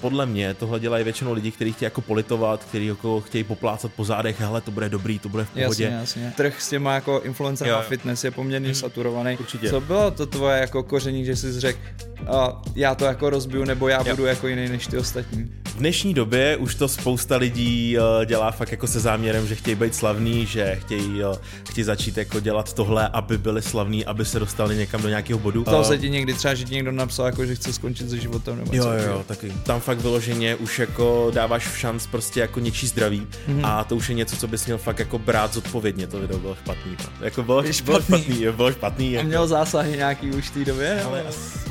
podle mě tohle dělají většinou lidi, kteří chtějí jako politovat, kteří jako chtějí poplácat po zádech, hele, to bude dobrý, to bude v pohodě. Jasně, jasně. Trh s těma jako influencer a fitness je poměrně mm. saturovaný. Určitě. Co bylo to tvoje jako koření, že jsi řekl, uh, já to jako rozbiju, nebo já jo. budu jako jiný než ty ostatní? V dnešní době už to spousta lidí uh, dělá fakt jako se záměrem, že chtějí být slavný, že chtějí, uh, chtějí začít jako dělat tohle, aby byli slavní, aby se dostali někam do nějakého bodu. To se ti někdy třeba, že ti někdo napsal, jako, že chce skončit se životem nebo Jo, co, jo, taky. Tam fakt vyloženě už jako dáváš v šanc prostě jako něčí zdraví mm-hmm. a to už je něco, co bys měl fakt jako brát zodpovědně, to video bylo špatný. Jako bylo, špatný. bylo špatný, bylo špatný. Jako. A měl zásahy nějaký už v té době? Ale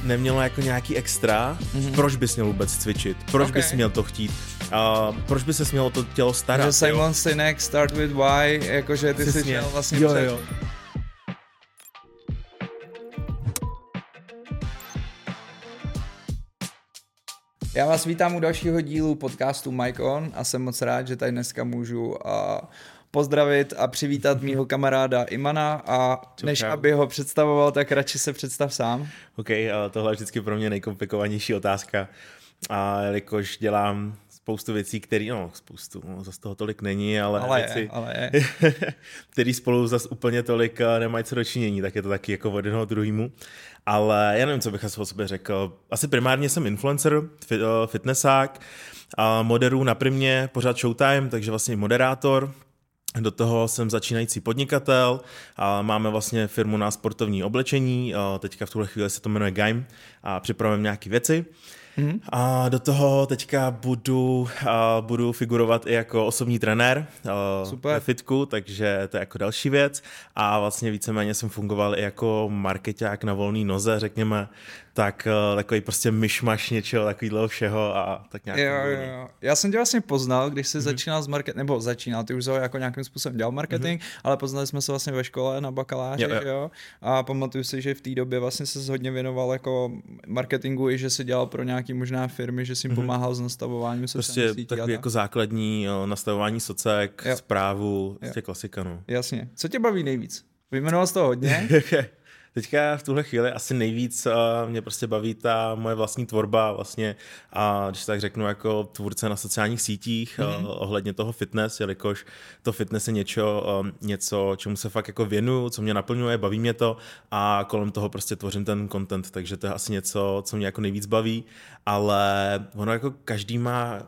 nemělo jako nějaký extra, mm-hmm. proč bys měl vůbec cvičit, proč okay. bys měl to chtít, a proč by se mělo to tělo starat? Že Simon Sinek, Start with Why, jakože ty Přesně. jsi měl vlastně jo, před... jo. Já vás vítám u dalšího dílu podcastu Mike On a jsem moc rád, že tady dneska můžu uh, pozdravit a přivítat mýho kamaráda Imana a než aby ho představoval, tak radši se představ sám. OK, tohle je vždycky pro mě nejkomplikovanější otázka. A jelikož dělám spoustu věcí, které, no spoustu, no, zase toho tolik není, ale, ale věci, je, ale je. který spolu zase úplně tolik eh, nemají co dočinění, tak je to taky jako od jednoho druhému. Ale já nevím, co bych asi o sobě řekl. Asi primárně jsem influencer, uh, fitnessák, moderu na primě pořád Showtime, takže vlastně moderátor, do toho jsem začínající podnikatel a máme vlastně firmu na sportovní oblečení, teďka v tuhle chvíli se to jmenuje Gaim a připravujeme nějaké věci. Mm. A do toho teďka budu, a budu figurovat i jako osobní trenér Super. ve fitku, takže to je jako další věc. A vlastně víceméně jsem fungoval i jako marketák na volný noze, řekněme, tak uh, takový prostě myšmaš něčeho takového všeho a tak nějak. Jo, jo, jo. Já jsem tě vlastně poznal, když jsi mm-hmm. začínal s marketing, nebo začínal, ty už jako nějakým způsobem dělal marketing, mm-hmm. ale poznali jsme se vlastně ve škole na bakaláři, jo, jo. jo. A pamatuju si, že v té době vlastně se hodně věnoval jako marketingu i že si dělal pro nějaký možná firmy, že si jim mm-hmm. pomáhal s nastavováním Prostě sítí takový jako základní jo, nastavování socek, jo. zprávu, prostě klasika, no. Jasně. Co tě baví nejvíc? Vyjmenoval jsi to hodně. teďka v tuhle chvíli asi nejvíc uh, mě prostě baví ta moje vlastní tvorba vlastně a když tak řeknu jako tvůrce na sociálních sítích mm-hmm. ohledně toho fitness, jelikož to fitness je něco, uh, něco, čemu se fakt jako věnuju, co mě naplňuje, baví mě to a kolem toho prostě tvořím ten content, takže to je asi něco, co mě jako nejvíc baví, ale ono jako každý má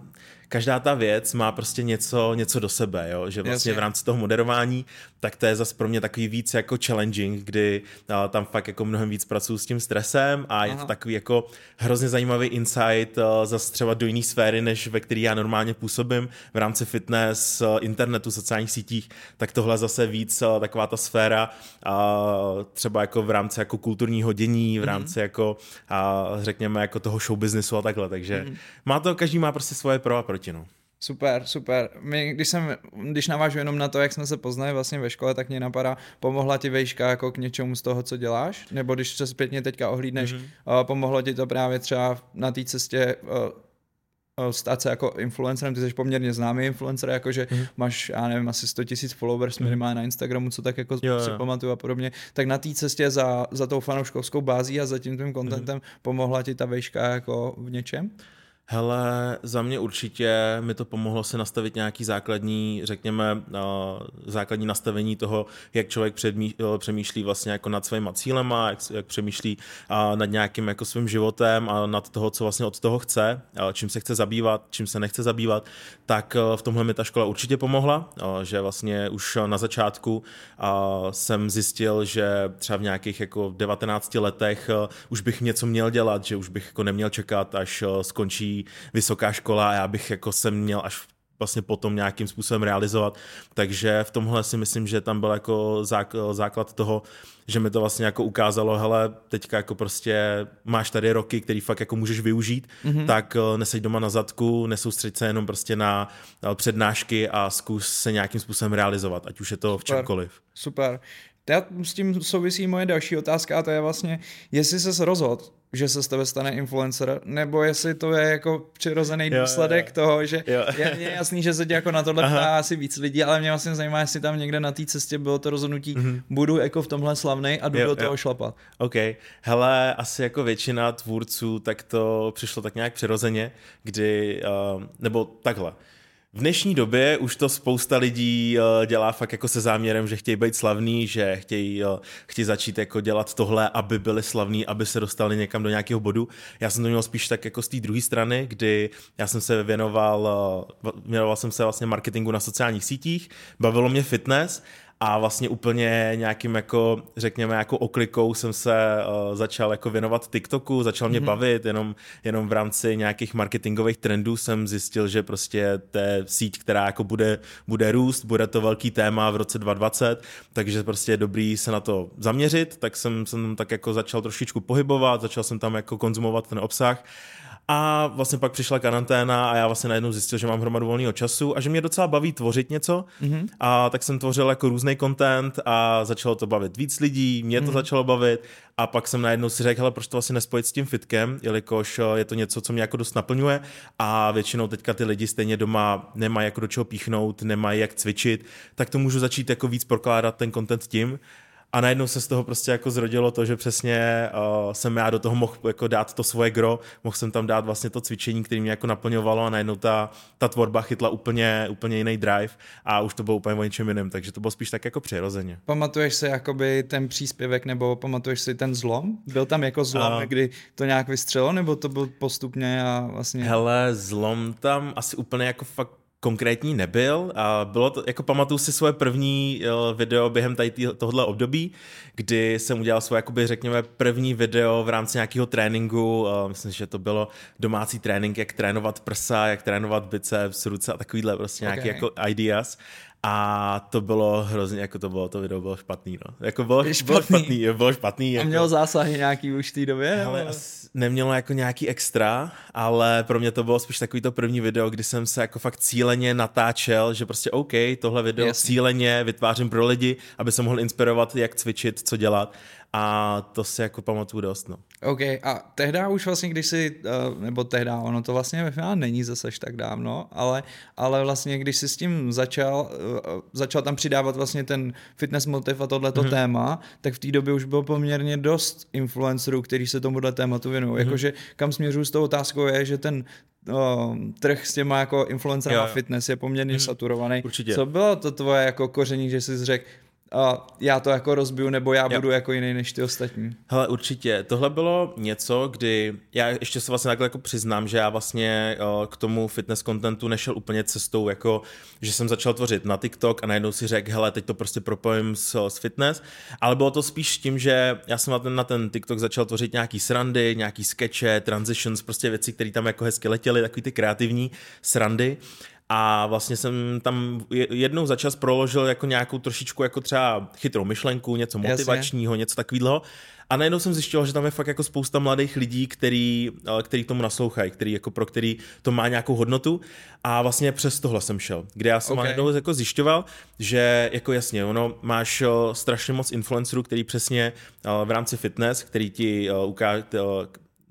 každá ta věc má prostě něco, něco do sebe, jo? že vlastně Jasně. v rámci toho moderování, tak to je zase pro mě takový víc jako challenging, kdy uh, tam fakt jako mnohem víc pracuji s tím stresem a Aha. je to takový jako hrozně zajímavý insight uh, zase třeba do jiné sféry, než ve který já normálně působím v rámci fitness, uh, internetu, sociálních sítích, tak tohle zase víc uh, taková ta sféra uh, třeba jako v rámci jako kulturního dění, v mhm. rámci mm. jako uh, řekněme jako toho show businessu a takhle, takže mm. má to, každý má prostě svoje pro a pro proti, no. Super, super. My, když, jsem, když navážu jenom na to, jak jsme se poznali vlastně ve škole, tak mě napadá, pomohla ti vejška jako k něčemu z toho, co děláš? Nebo když se zpětně teďka ohlídneš, mm-hmm. uh, pomohlo ti to právě třeba na té cestě uh, stát se jako influencerem, ty jsi poměrně známý influencer, jakože mm-hmm. máš, já nevím, asi 100 tisíc followers minimálně mm-hmm. na Instagramu, co tak jako jo, si jo. pamatuju a podobně, tak na té cestě za, za tou fanouškovskou bází a za tím tvým contentem mm-hmm. pomohla ti ta vejška jako v něčem? Hele, za mě určitě mi to pomohlo se nastavit nějaký základní, řekněme, uh, základní nastavení toho, jak člověk uh, přemýšlí vlastně jako nad svýma cílema, jak, jak přemýšlí uh, nad nějakým jako svým životem a nad toho, co vlastně od toho chce, čím se chce zabývat, čím se nechce zabývat, tak v tomhle mi ta škola určitě pomohla, že vlastně už na začátku jsem zjistil, že třeba v nějakých jako 19 letech už bych něco měl dělat, že už bych jako neměl čekat, až uh, vysoká škola a já bych jako jsem měl až vlastně potom nějakým způsobem realizovat. Takže v tomhle si myslím, že tam byl jako základ toho, že mi to vlastně jako ukázalo, hele, teďka jako prostě máš tady roky, který fakt jako můžeš využít, mm-hmm. tak eh, neseď doma na zadku, nesoustřeď se jenom prostě na přednášky a zkus se nějakým způsobem realizovat, ať už je to Super. v čemkoliv. Super. Teda s tím souvisí moje další otázka a to je vlastně, jestli se rozhodl že se z tebe stane influencer, nebo jestli to je jako přirozený jo, důsledek jo, jo. toho, že jo. je, je jasný, že se tě jako na tohle ptá asi víc lidí, ale mě vlastně zajímá, jestli tam někde na té cestě bylo to rozhodnutí, mm-hmm. budu jako v tomhle slavnej a jdu jo, do toho jo. šlapat. OK, hele, asi jako většina tvůrců, tak to přišlo tak nějak přirozeně, kdy, uh, nebo takhle, v dnešní době už to spousta lidí eh, dělá fakt jako se záměrem, že chtějí být slavný, že chtějí, eh, chtějí začít jako dělat tohle, aby byli slavní, aby se dostali někam do nějakého bodu. Já jsem to měl spíš tak jako z té druhé strany, kdy já jsem se věnoval, eh, věnoval jsem se vlastně marketingu na sociálních sítích, bavilo mě fitness a vlastně úplně nějakým jako, řekněme, jako oklikou jsem se uh, začal jako věnovat TikToku, začal mě mm-hmm. bavit, jenom, jenom v rámci nějakých marketingových trendů jsem zjistil, že prostě to je síť, která jako bude, bude růst, bude to velký téma v roce 2020, takže prostě je dobrý se na to zaměřit, tak jsem, jsem tak jako začal trošičku pohybovat, začal jsem tam jako konzumovat ten obsah a vlastně pak přišla karanténa a já vlastně najednou zjistil, že mám hromadu volného času a že mě docela baví tvořit něco. Mm-hmm. A tak jsem tvořil jako různý content a začalo to bavit víc lidí, mě to mm-hmm. začalo bavit a pak jsem najednou si řekl, hele, proč to vlastně nespojit s tím fitkem, jelikož eh, je to něco, co mě jako dost naplňuje a většinou teďka ty lidi stejně doma nemají jako do čeho píchnout, nemají jak cvičit, tak to můžu začít jako víc prokládat ten content tím a najednou se z toho prostě jako zrodilo to, že přesně uh, jsem já do toho mohl jako dát to svoje gro, mohl jsem tam dát vlastně to cvičení, které mě jako naplňovalo a najednou ta, ta tvorba chytla úplně, úplně jiný drive a už to bylo úplně o něčem jiném, takže to bylo spíš tak jako přirozeně. Pamatuješ si jakoby ten příspěvek nebo pamatuješ si ten zlom? Byl tam jako zlom, uh, kdy to nějak vystřelo nebo to byl postupně a vlastně... Hele, zlom tam asi úplně jako fakt konkrétní nebyl a bylo to, jako pamatuju si svoje první eh, video během tady tohle období, kdy jsem udělal svoje, jakoby řekněme, první video v rámci nějakého tréninku, myslím, že to bylo domácí trénink, jak trénovat prsa, jak trénovat biceps, ruce a takovýhle prostě nějaké okay. jako ideas a to bylo hrozně, jako to bylo, to video bylo špatný, no. Jako bylo, špatný. bylo špatný, bylo špatný. Jako... A mělo zásahy nějaký už v té době? Ale nemělo jako nějaký extra, ale pro mě to bylo spíš takový to první video, kdy jsem se jako fakt cíleně natáčel, že prostě OK, tohle video Jasně. cíleně vytvářím pro lidi, aby se mohl inspirovat, jak cvičit, co dělat a to si jako pamatuju dost, no. OK, a tehdy už vlastně, když si, eh, nebo tehdy, ono to vlastně ve finále není zase tak dávno, ale, ale vlastně, když si s tím začal, eh, začal tam přidávat vlastně ten fitness motiv a tohleto mm-hmm. téma, tak v té době už bylo poměrně dost influencerů, kteří se tomuhle tématu věnují. Mm-hmm. Jakože kam směřuju s tou otázkou je, že ten uh, trh s těma jako influencerama fitness je poměrně mm-hmm. saturovaný. Určitě. Co bylo to tvoje jako koření, že jsi řekl, a já to jako rozbiju, nebo já budu jako jiný než ty ostatní. Hele, určitě. Tohle bylo něco, kdy já ještě se vlastně takhle jako přiznám, že já vlastně k tomu fitness contentu nešel úplně cestou, jako že jsem začal tvořit na TikTok a najednou si řekl, hele, teď to prostě propojím s, s fitness, ale bylo to spíš tím, že já jsem na ten, na ten TikTok začal tvořit nějaký srandy, nějaký skeče, transitions, prostě věci, které tam jako hezky letěly, takový ty kreativní srandy a vlastně jsem tam jednou za čas proložil jako nějakou trošičku jako třeba chytrou myšlenku, něco motivačního, Jasně. něco takového. A najednou jsem zjišťoval, že tam je fakt jako spousta mladých lidí, který, eh, který tomu naslouchají, který jako pro který to má nějakou hodnotu. A vlastně přes tohle jsem šel, kde já jsem okay. najednou jako zjišťoval, že jako jasně, ono máš eh, strašně moc influencerů, který přesně eh, v rámci fitness, který ti ukáže,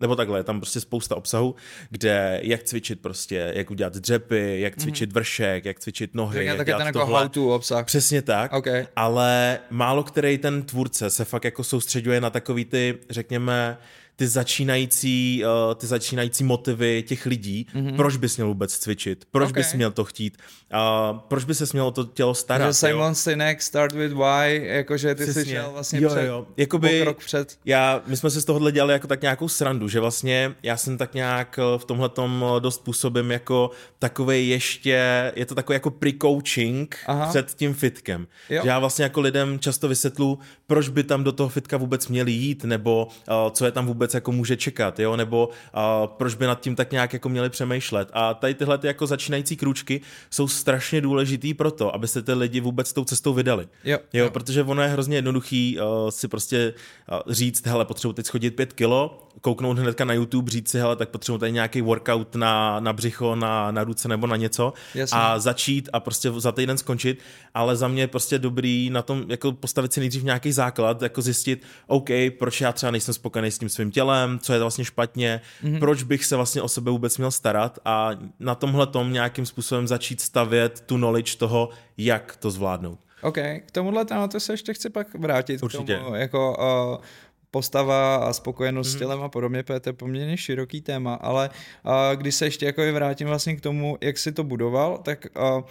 nebo takhle, je tam prostě spousta obsahu, kde jak cvičit prostě, jak udělat dřepy, jak mhm. cvičit mm-hmm. vršek, jak cvičit nohy, jak dělat ten jako how to obsah. Přesně tak, okay. ale málo který ten tvůrce se fakt jako soustředuje na takový ty, řekněme, ty začínající, uh, ty začínající motivy těch lidí, mm-hmm. proč bys měl vůbec cvičit, proč okay. bys měl to chtít, uh, proč by se mělo to tělo starat. Takže Simon jo? Sinek, Start with Why, jakože ty Přesně. jsi šel vlastně jo, před, jo. Jakoby, rok před. Já, my jsme se z tohohle dělali jako tak nějakou srandu, že vlastně já jsem tak nějak eh, v tomhle tom dost působím jako takový ještě, je to takový jako pre-coaching Aha. před tím fitkem. Jo. Že já vlastně jako lidem často vysvětlu, proč by tam do toho fitka vůbec měli jít, nebo uh, co je tam vůbec jako může čekat, jo, nebo uh, proč by nad tím tak nějak jako měli přemýšlet. A tady tyhle ty jako začínající krůčky jsou strašně důležitý pro to, aby se ty lidi vůbec tou cestou vydali. Jo, jo, jo. protože ono je hrozně jednoduchý uh, si prostě uh, říct, hele, potřebuji teď schodit pět kilo, kouknout hnedka na YouTube, říct si, hele, tak potřebuji tady nějaký workout na, na břicho, na, na ruce nebo na něco Jasně. a začít a prostě za týden skončit, ale za mě je prostě dobrý na tom jako postavit si nejdřív nějaký základ, jako zjistit, OK, proč já třeba nejsem spokojený s tím svým tělem, co je vlastně špatně, mm-hmm. proč bych se vlastně o sebe vůbec měl starat a na tomhle tom nějakým způsobem začít stavět tu knowledge toho, jak to zvládnout. OK, k tomuhle tématu se ještě chci pak vrátit. Určitě. K tomu, jako uh, postava a spokojenost mm-hmm. s mhm. tělem a podobně, protože to je poměrně široký téma, ale uh, když se ještě jako vrátím vlastně k tomu, jak si to budoval, tak uh,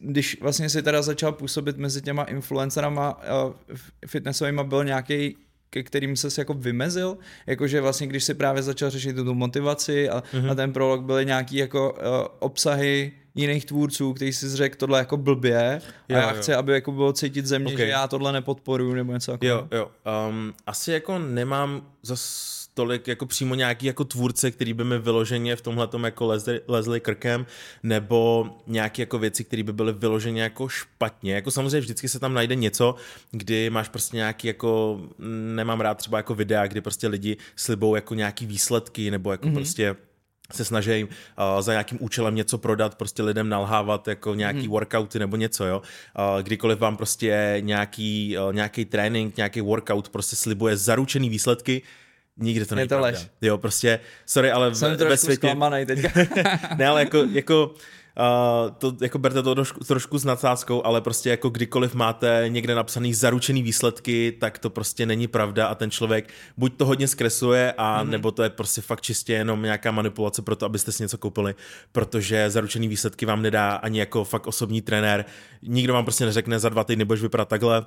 když vlastně si teda začal působit mezi těma influencerama uh, fitnessovými, byl nějaký ke kterým se jako vymezil, jakože vlastně když si právě začal řešit tu motivaci a, mm-hmm. a ten prolog byly nějaký jako uh, obsahy jiných tvůrců, který si řekl tohle jako blbě jo, a já jo. chci, aby jako bylo cítit ze mě, okay. že já tohle nepodporuju nebo něco jako. Jo, jo. Um, asi jako nemám zase tolik jako přímo nějaký jako tvůrce, který by mi vyloženě v tomhle jako lezli, lezli krkem, nebo nějaké jako věci, které by byly vyloženě jako špatně. Jako samozřejmě vždycky se tam najde něco, kdy máš prostě nějaký jako, nemám rád třeba jako videa, kdy prostě lidi slibou jako nějaký výsledky, nebo jako mm-hmm. prostě se snaží uh, za nějakým účelem něco prodat, prostě lidem nalhávat jako nějaký hmm. workouty nebo něco, jo. Uh, kdykoliv vám prostě nějaký, uh, nějaký trénink, nějaký workout prostě slibuje zaručený výsledky, nikdy to není to lež. Jo, prostě, sorry, ale Jsem ve, ve světě... teďka. ne, ale jako, jako Uh, to jako berte to trošku, trošku s nadsázkou, ale prostě jako kdykoliv máte někde napsaný zaručený výsledky, tak to prostě není pravda a ten člověk buď to hodně zkresluje a mm-hmm. nebo to je prostě fakt čistě jenom nějaká manipulace pro to, abyste si něco koupili, protože zaručený výsledky vám nedá ani jako fakt osobní trenér. Nikdo vám prostě neřekne za dva týdny budeš vypadat takhle,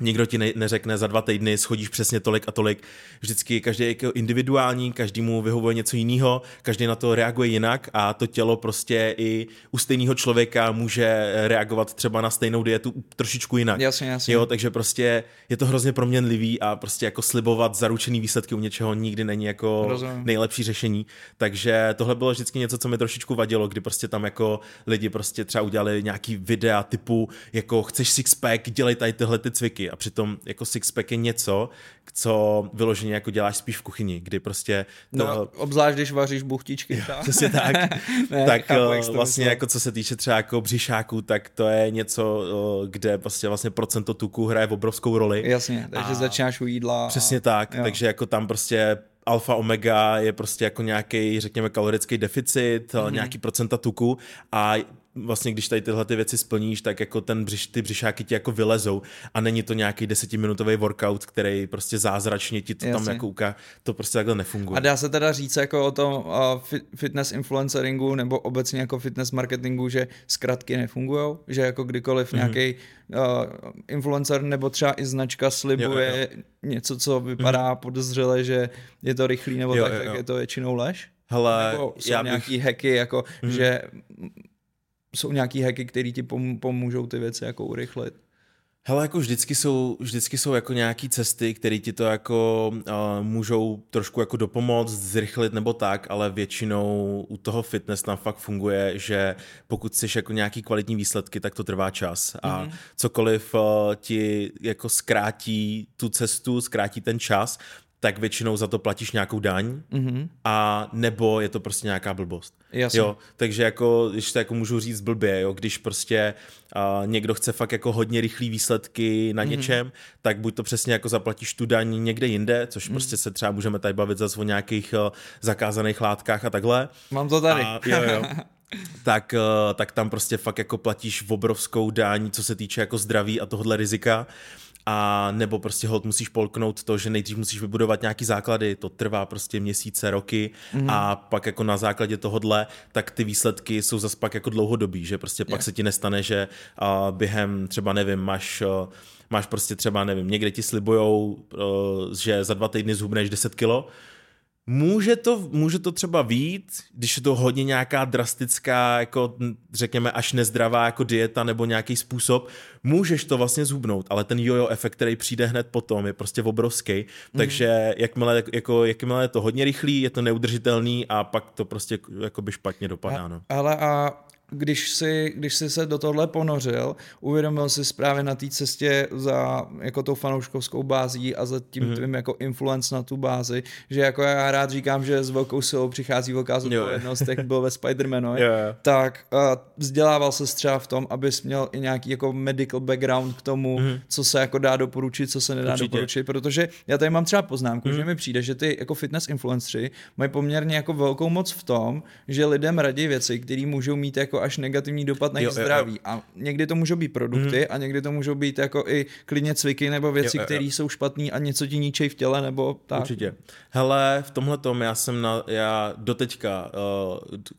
Nikdo ti ne, neřekne za dva týdny, schodíš přesně tolik a tolik. Vždycky každý je jako individuální, každému vyhovuje něco jiného, každý na to reaguje jinak a to tělo prostě i u stejného člověka může reagovat třeba na stejnou dietu trošičku jinak. Jasně, jasně. Jo, takže prostě je to hrozně proměnlivý a prostě jako slibovat zaručený výsledky u něčeho nikdy není jako Rozumím. nejlepší řešení. Takže tohle bylo vždycky něco, co mi trošičku vadilo, kdy prostě tam jako lidi prostě třeba udělali nějaký videa typu jako chceš sixpack, dělej tady tyhle ty cviky a přitom jako sixpack je něco, co vyloženě jako děláš spíš v kuchyni, kdy prostě... To... No, obzvlášť, když vaříš buchtičky. Jo, přesně tak. ne, tak chápu, vlastně jako co se týče třeba jako břišáků, tak to je něco, kde prostě vlastně procento tuku hraje v obrovskou roli. Jasně, takže a... začínáš u jídla. Přesně a... tak, jo. takže jako tam prostě alfa omega je prostě jako nějaký, řekněme, kalorický deficit, mm-hmm. nějaký procenta tuku a vlastně když tady tyhle ty věci splníš, tak jako ten břiš, ty břišáky ti jako vylezou a není to nějaký desetiminutový workout, který prostě zázračně ti to Jasně. tam jako uká, to prostě takhle nefunguje. A dá se teda říct jako o tom uh, fitness influenceringu nebo obecně jako fitness marketingu, že zkratky nefungují, že jako kdykoliv mm-hmm. nějaký uh, influencer nebo třeba i značka slibuje jo, jo. něco, co vypadá mm-hmm. podezřele, že je to rychlý nebo jo, tak, jo, jo. tak je to většinou lež? Hele, nebo jsou já nějaký bych... hacky, jako mm-hmm. že jsou nějaký hacky, které ti pomůžou ty věci jako urychlit? Hele, jako vždycky jsou, vždycky jsou jako nějaký cesty, které ti to jako uh, můžou trošku jako dopomoct, zrychlit nebo tak, ale většinou u toho fitness tam fakt funguje, že pokud chceš jako nějaký kvalitní výsledky, tak to trvá čas a mm-hmm. cokoliv uh, ti jako zkrátí tu cestu, zkrátí ten čas, tak většinou za to platíš nějakou daň mm-hmm. a nebo je to prostě nějaká blbost. Jasně. Jo, takže jako, když to jako můžu říct blbě, jo, když prostě uh, někdo chce fakt jako hodně rychlý výsledky na mm-hmm. něčem, tak buď to přesně jako zaplatíš tu daň někde jinde, což mm-hmm. prostě se třeba můžeme tady bavit zase o nějakých uh, zakázaných látkách a takhle. Mám to tady. A, jo, jo. tak, uh, tak tam prostě fakt jako platíš obrovskou daň, co se týče jako zdraví a tohohle rizika a nebo prostě hod musíš polknout to, že nejdřív musíš vybudovat nějaký základy, to trvá prostě měsíce, roky mm-hmm. a pak jako na základě tohodle, tak ty výsledky jsou zase pak jako dlouhodobý, že prostě pak yeah. se ti nestane, že uh, během třeba nevím, máš uh, máš prostě třeba, nevím, někde ti slibujou, uh, že za dva týdny zhubneš 10 kilo, Může to, může to třeba vít, když je to hodně nějaká drastická, jako řekněme až nezdravá jako dieta nebo nějaký způsob, můžeš to vlastně zhubnout, ale ten jojo efekt, který přijde hned potom, je prostě obrovský, mm-hmm. takže jakmile, jako, jakmile je to hodně rychlý, je to neudržitelný a pak to prostě jako by špatně dopadá. No. Ale a když si, když si se do tohle ponořil, uvědomil si právě na té cestě za jako tou fanouškovskou bází a za tím mm-hmm. tvým jako influence na tu bázi, že jako já rád říkám, že s velkou silou přichází velká zodpovědnost, jak byl ve Spider-Manu, tak uh, vzdělával se třeba v tom, abys měl i nějaký jako medical background k tomu, mm-hmm. co se jako dá doporučit, co se nedá Určitě. doporučit, protože já tady mám třeba poznámku, mm-hmm. že mi přijde, že ty jako fitness influenceri mají poměrně jako velkou moc v tom, že lidem radí věci, které můžou mít jako až negativní dopad na jejich zdraví. Jo. A někdy to můžou být produkty mm. a někdy to můžou být jako i klidně cviky nebo věci, které jsou špatné a něco ti ničej v těle nebo tak. Určitě. Hele, v tomhle tom já jsem na, já doteďka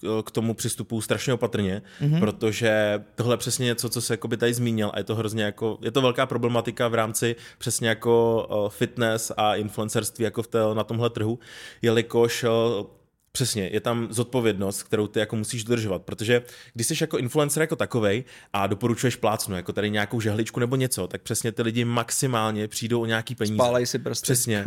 uh, k tomu přistupuji strašně opatrně, mm-hmm. protože tohle je přesně něco, co se by tady zmínil a je to hrozně jako, je to velká problematika v rámci přesně jako uh, fitness a influencerství jako v té, na tomhle trhu, jelikož uh, Přesně, je tam zodpovědnost, kterou ty jako musíš dodržovat, protože když jsi jako influencer jako takovej a doporučuješ plácnu, jako tady nějakou žehličku nebo něco, tak přesně ty lidi maximálně přijdou o nějaký peníze. Spálej si prostě. Přesně,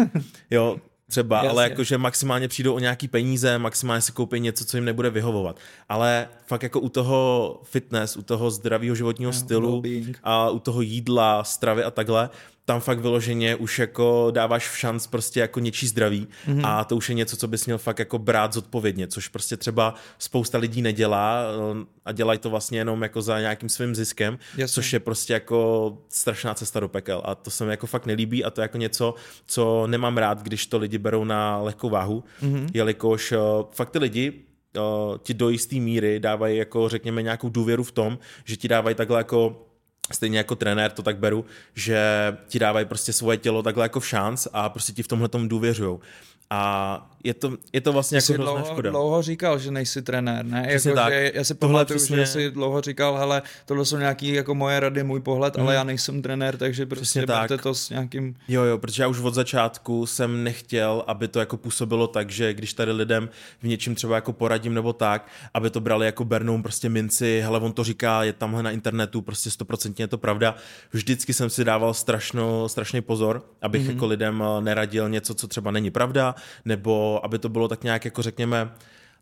jo, třeba, Jasně. ale jakože maximálně přijdou o nějaký peníze, maximálně si koupí něco, co jim nebude vyhovovat. Ale fakt jako u toho fitness, u toho zdravého životního stylu a u toho jídla, stravy a takhle, tam fakt vyloženě už jako dáváš v šanc prostě jako něčí zdraví mm-hmm. a to už je něco, co bys měl fakt jako brát zodpovědně, což prostě třeba spousta lidí nedělá eh, a dělají to vlastně jenom jako za nějakým svým ziskem, Jasně. což je prostě jako strašná cesta do pekel a to se mi jako fakt nelíbí a to je jako něco, co nemám rád, když to lidi berou na lehkou váhu, mm-hmm. jelikož uh, fakt ty lidi uh, ti do jisté míry dávají jako řekněme nějakou důvěru v tom, že ti dávají takhle jako stejně jako trenér to tak beru, že ti dávají prostě svoje tělo takhle jako v šanc a prostě ti v tomhle tomu důvěřují. A je to, je to vlastně jako dlouho, škoda. dlouho říkal, že nejsi trenér, ne? Jako, tak. Že já si pamatuju, přesně... že jsi dlouho říkal, hele, tohle jsou nějaký jako moje rady, můj pohled, mm. ale mhm. já nejsem trenér, takže prostě berte to s nějakým... Jo, jo, protože já už od začátku jsem nechtěl, aby to jako působilo tak, že když tady lidem v něčím třeba jako poradím nebo tak, aby to brali jako bernou prostě minci, hele, on to říká, je tamhle na internetu, prostě stoprocentně je to pravda. Vždycky jsem si dával strašno, strašný pozor, abych mm. jako lidem eh, neradil něco, co třeba není pravda, nebo aby to bylo tak nějak jako řekněme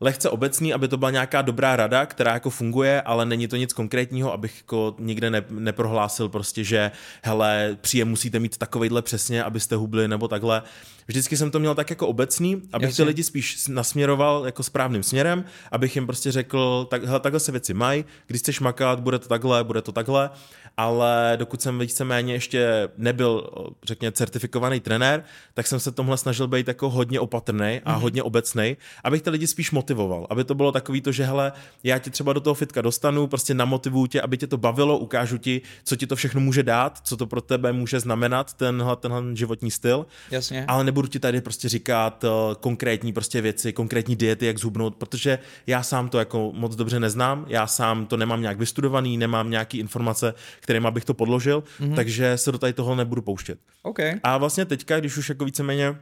lehce obecný, aby to byla nějaká dobrá rada, která jako funguje, ale není to nic konkrétního, abych jako nikde ne, neprohlásil prostě, že hele, příjem musíte mít takovejhle přesně, abyste hubli nebo takhle. Vždycky jsem to měl tak jako obecný, abych Jasně. ty lidi spíš nasměroval jako správným směrem, abych jim prostě řekl, tak, hele, takhle se věci mají, když chceš makat, bude to takhle, bude to takhle ale dokud jsem víceméně ještě nebyl, řekněme, certifikovaný trenér, tak jsem se tomhle snažil být jako hodně opatrný a mm-hmm. hodně obecný, abych ty lidi spíš motivoval, aby to bylo takový to, že hele, já tě třeba do toho fitka dostanu, prostě namotivuju tě, aby tě to bavilo, ukážu ti, co ti to všechno může dát, co to pro tebe může znamenat, tenhle, tenhle životní styl. Jasně. Ale nebudu ti tady prostě říkat uh, konkrétní prostě věci, konkrétní diety, jak zhubnout, protože já sám to jako moc dobře neznám, já sám to nemám nějak vystudovaný, nemám nějaký informace, kterým bych to podložil, mm-hmm. takže se do tady toho nebudu pouštět. Okay. A vlastně teďka, když už jako víceméně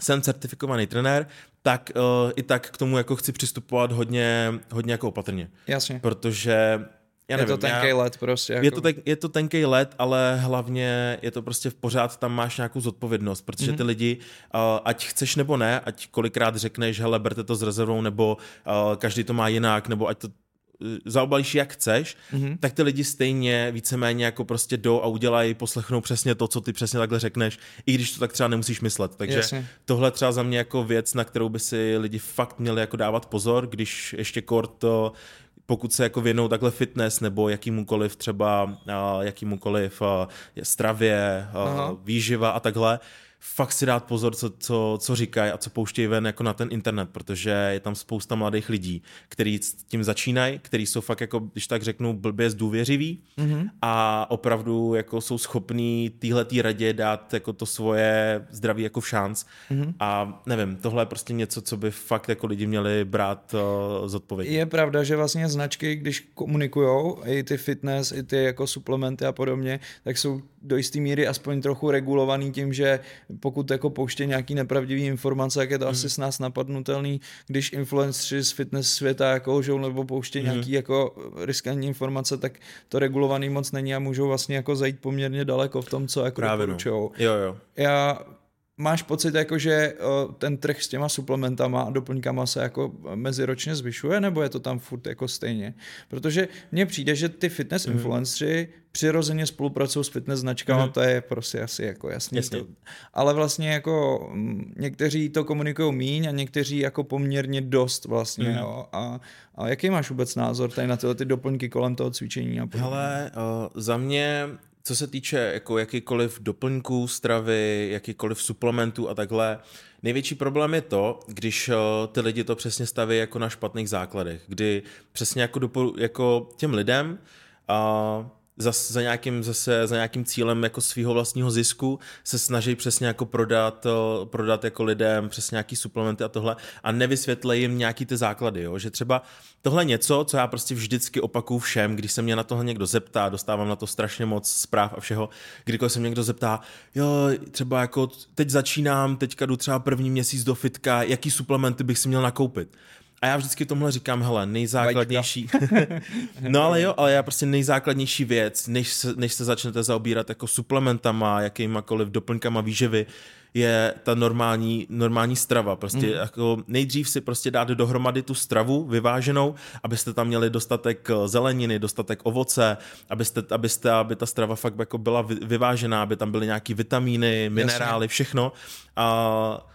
jsem certifikovaný trenér, tak uh, i tak k tomu jako chci přistupovat hodně, hodně jako opatrně. Jasně. Protože já nevím, je to tenký já, let prostě. Jako... Je, to ten, je to tenký let, ale hlavně je to prostě v pořád, tam máš nějakou zodpovědnost, protože mm-hmm. ty lidi, uh, ať chceš nebo ne, ať kolikrát řekneš, hele, berte to s rezervou, nebo uh, každý to má jinak, nebo ať to Eh, zaobalíš jak chceš, mm-hmm. tak ty lidi stejně víceméně jako prostě jdou a udělají, poslechnou přesně to, co ty přesně takhle řekneš, i když to tak třeba nemusíš myslet. Takže Jasně. tohle třeba za mě jako věc, na kterou by si lidi fakt měli jako dávat pozor, když ještě kort to pokud se jako věnou takhle fitness nebo jakýmukoliv třeba jakýmukoliv stravě, uh, výživa a takhle, fakt si dát pozor, co, co, co říkají a co pouštějí ven jako na ten internet, protože je tam spousta mladých lidí, kteří s tím začínají, kteří jsou fakt jako, když tak řeknu, blbě zdůvěřiví mm-hmm. a opravdu jako jsou schopní téhle radě dát jako to svoje zdraví jako v šanc mm-hmm. a nevím, tohle je prostě něco, co by fakt jako lidi měli brát uh, zodpovědně. Je pravda, že vlastně značky, když komunikují i ty fitness, i ty jako suplementy a podobně, tak jsou do jisté míry aspoň trochu regulovaný tím, že pokud jako pouště nějaký nepravdivý informace, jak je to mm. asi s nás napadnutelný, když influenceri z fitness světa jako lžou nebo pouště mm. nějaký jako riskantní informace, tak to regulovaný moc není a můžou vlastně jako zajít poměrně daleko v tom, co jako Právě no. Jo, jo. Já máš pocit, jako, že ten trh s těma suplementama a doplňkama se jako meziročně zvyšuje, nebo je to tam furt jako stejně? Protože mně přijde, že ty fitness mm. influenceri přirozeně spolupracují s fitness značkama, mm. to je prostě asi jako jasný. Jasně. To. Ale vlastně jako někteří to komunikují míň a někteří jako poměrně dost vlastně. Mm. Jo. A, a jaký máš vůbec názor tady na tyhle ty doplňky kolem toho cvičení? A Hele, uh, za mě co se týče jako jakýkoliv doplňků stravy, jakýkoliv suplementů a takhle, největší problém je to, když uh, ty lidi to přesně staví jako na špatných základech, kdy přesně jako, jako těm lidem uh, za, za, nějakým, zase, za nějakým cílem jako svého vlastního zisku se snaží přesně jako prodat, prodat jako lidem přes nějaký suplementy a tohle a nevysvětlej jim nějaký ty základy, jo? že třeba tohle něco, co já prostě vždycky opakuju všem, když se mě na tohle někdo zeptá, dostávám na to strašně moc zpráv a všeho, kdykoliv se mě někdo zeptá, jo, třeba jako teď začínám, teďka jdu třeba první měsíc do fitka, jaký suplementy bych si měl nakoupit. A já vždycky tomhle říkám, hele, nejzákladnější, no ale jo, ale já prostě nejzákladnější věc, než se, než se začnete zaobírat jako suplementama, jakýmakoliv doplňkama výživy, je ta normální, normální strava. Prostě mm. jako nejdřív si prostě dát dohromady tu stravu vyváženou, abyste tam měli dostatek eh, zeleniny, dostatek ovoce, abyste, abyste aby ta strava fakt jako byla vyvážená, aby tam byly nějaký vitamíny, minerály, Jasně. všechno. A